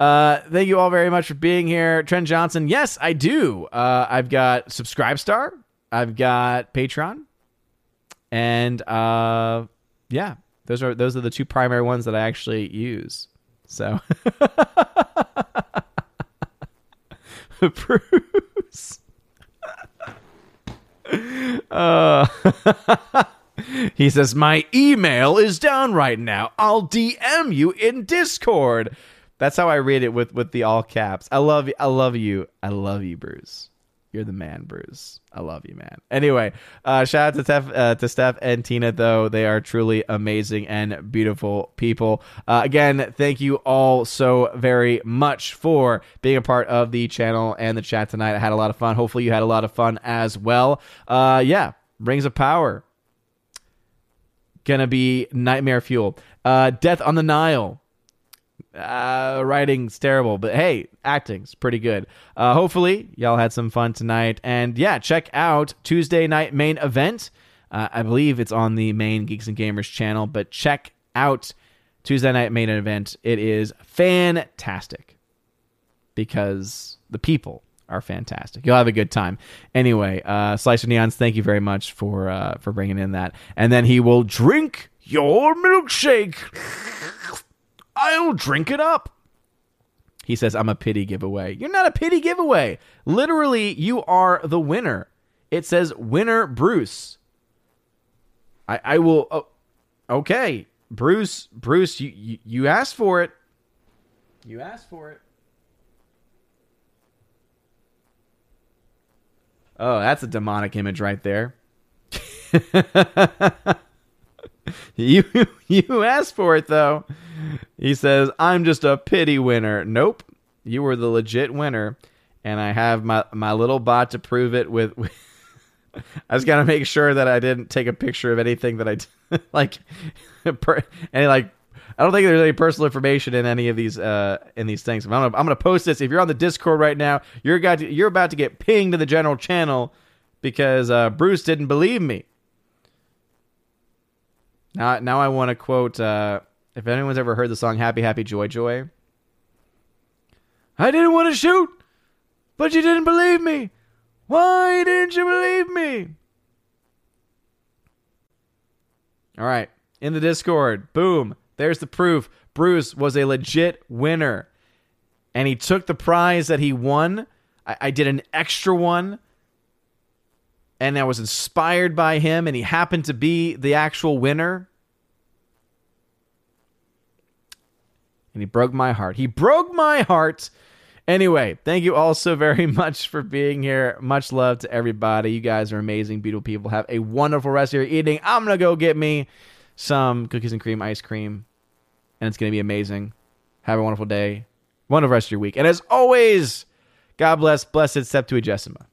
uh, thank you all very much for being here, Trent Johnson. Yes, I do. Uh, I've got Subscribestar. I've got Patreon, and uh, yeah, those are those are the two primary ones that I actually use. So, Bruce. Uh he says, My email is down right now. I'll DM you in Discord. That's how I read it with, with the all caps. I love you. I love you. I love you, Bruce. You're the man, Bruce. I love you, man. Anyway, uh, shout out to Steph, uh, to Steph and Tina, though. They are truly amazing and beautiful people. Uh, again, thank you all so very much for being a part of the channel and the chat tonight. I had a lot of fun. Hopefully, you had a lot of fun as well. Uh, yeah, Rings of Power gonna be nightmare fuel. Uh, Death on the Nile. Uh, writing's terrible, but hey, acting's pretty good. Uh, hopefully, y'all had some fun tonight. And yeah, check out Tuesday night main event. Uh, I believe it's on the main Geeks and Gamers channel, but check out Tuesday night main event. It is fantastic because the people are fantastic. You'll have a good time. Anyway, uh, Slicer Neons, thank you very much for uh, for bringing in that. And then he will drink your milkshake. I'll drink it up. He says, I'm a pity giveaway. You're not a pity giveaway. Literally, you are the winner. It says winner Bruce. I, I will. Oh, okay, Bruce. Bruce, you, you you asked for it. You asked for it. Oh, that's a demonic image right there. you you asked for it though. He says, "I'm just a pity winner." Nope, you were the legit winner, and I have my my little bot to prove it. With, with I just got to make sure that I didn't take a picture of anything that I like, any like I don't think there's any personal information in any of these uh, in these things. I'm gonna, I'm gonna post this. If you're on the Discord right now, you're got to, you're about to get pinged to the general channel because uh, Bruce didn't believe me. Now, now I want to quote. Uh, if anyone's ever heard the song "Happy Happy Joy Joy," I didn't want to shoot, but you didn't believe me. Why didn't you believe me? All right, in the Discord, boom. There's the proof. Bruce was a legit winner. And he took the prize that he won. I, I did an extra one. And I was inspired by him, and he happened to be the actual winner. And he broke my heart. He broke my heart. Anyway, thank you all so very much for being here. Much love to everybody. You guys are amazing, beautiful people. Have a wonderful rest of your evening. I'm going to go get me some cookies and cream ice cream, and it's going to be amazing. Have a wonderful day. Wonderful rest of your week. And as always, God bless, blessed Septuagesima.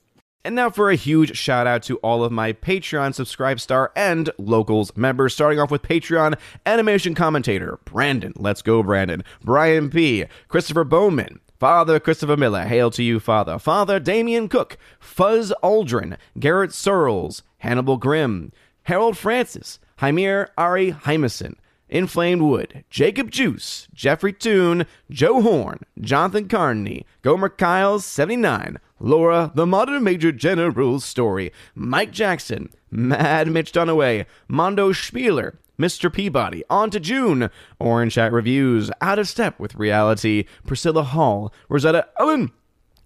And now for a huge shout out to all of my Patreon Subscribe Star and Locals members, starting off with Patreon animation commentator Brandon. Let's go, Brandon. Brian P., Christopher Bowman, Father Christopher Miller, hail to you, Father. Father Damian Cook, Fuzz Aldrin, Garrett Searles, Hannibal Grimm, Harold Francis, Hymir Ari Hymason, Inflamed Wood, Jacob Juice, Jeffrey Toon, Joe Horn, Jonathan Carney, Gomer Kyles, 79, Laura, The Modern Major General's Story, Mike Jackson, Mad Mitch Dunaway, Mondo Spieler, Mr. Peabody, On to June, Orange Hat Reviews, Out of Step with Reality, Priscilla Hall, Rosetta Ellen,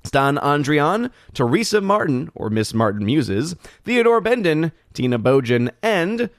Stan Andrian, Teresa Martin, or Miss Martin Muses, Theodore Benden, Tina Bojan, and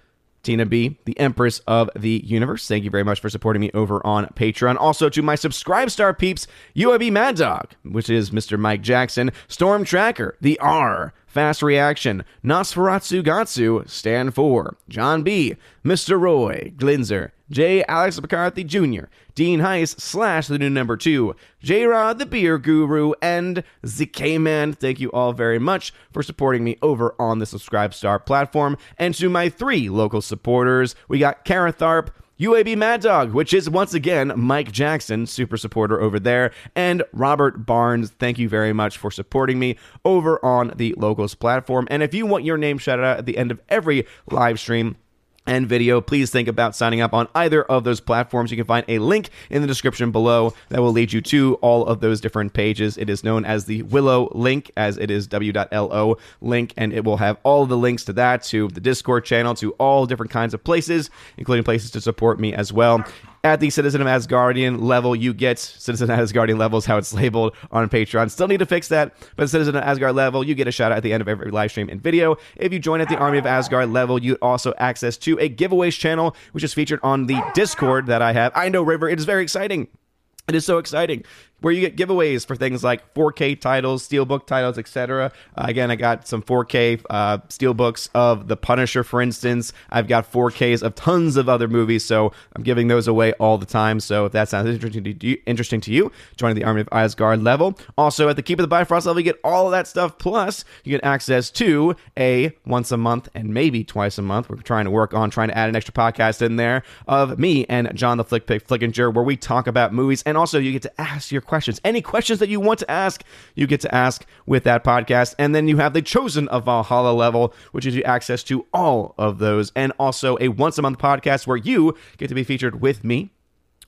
Tina B, the Empress of the Universe. Thank you very much for supporting me over on Patreon. Also to my subscribe star peeps, UAB Mad Dog, which is Mr. Mike Jackson, Storm Tracker, the R, Fast Reaction, Nosferatu Gatsu, Stand For, John B, Mr. Roy, Glinzer, J. Alex McCarthy Jr., Dean Heiss slash the new number two, J Rod the Beer Guru, and ZK Man. Thank you all very much for supporting me over on the Subscribe Star platform. And to my three local supporters, we got Kara Tharp, UAB Mad Dog, which is once again Mike Jackson, super supporter over there, and Robert Barnes. Thank you very much for supporting me over on the Locals platform. And if you want your name shouted out at the end of every live stream, and video, please think about signing up on either of those platforms. You can find a link in the description below that will lead you to all of those different pages. It is known as the Willow link, as it is w.lo link, and it will have all the links to that, to the Discord channel, to all different kinds of places, including places to support me as well. At the Citizen of Asgardian level, you get Citizen of Asgardian levels, how it's labeled on Patreon. Still need to fix that, but Citizen of Asgard level, you get a shout out at the end of every live stream and video. If you join at the Army of Asgard level, you also access to a giveaways channel, which is featured on the Discord that I have. I know, River, it is very exciting. It is so exciting where you get giveaways for things like 4K titles, steelbook titles, etc. Uh, again, I got some 4K uh, steelbooks of The Punisher, for instance. I've got 4Ks of tons of other movies, so I'm giving those away all the time. So if that sounds interesting to you, interesting to you, join the Army of Asgard level. Also, at the Keep of the Bifrost level, you get all of that stuff. Plus, you get access to a once a month and maybe twice a month. We're trying to work on trying to add an extra podcast in there of me and John the Flick Pick Flickinger, where we talk about movies, and also you get to ask your questions. Any questions that you want to ask, you get to ask with that podcast. And then you have the Chosen of Valhalla level, which gives you access to all of those, and also a once a month podcast where you get to be featured with me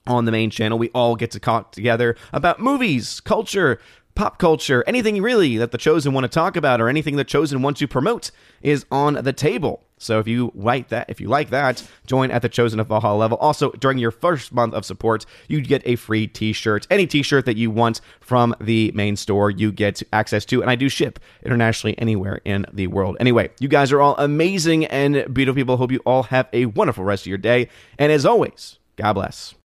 on the main channel. We all get to talk together about movies, culture, pop culture, anything really that the Chosen want to talk about or anything the Chosen wants to promote is on the table. So if you like that, if you like that, join at the Chosen of Valhalla level. Also, during your first month of support, you get a free T-shirt. Any T-shirt that you want from the main store, you get access to, and I do ship internationally anywhere in the world. Anyway, you guys are all amazing and beautiful people. Hope you all have a wonderful rest of your day. And as always, God bless.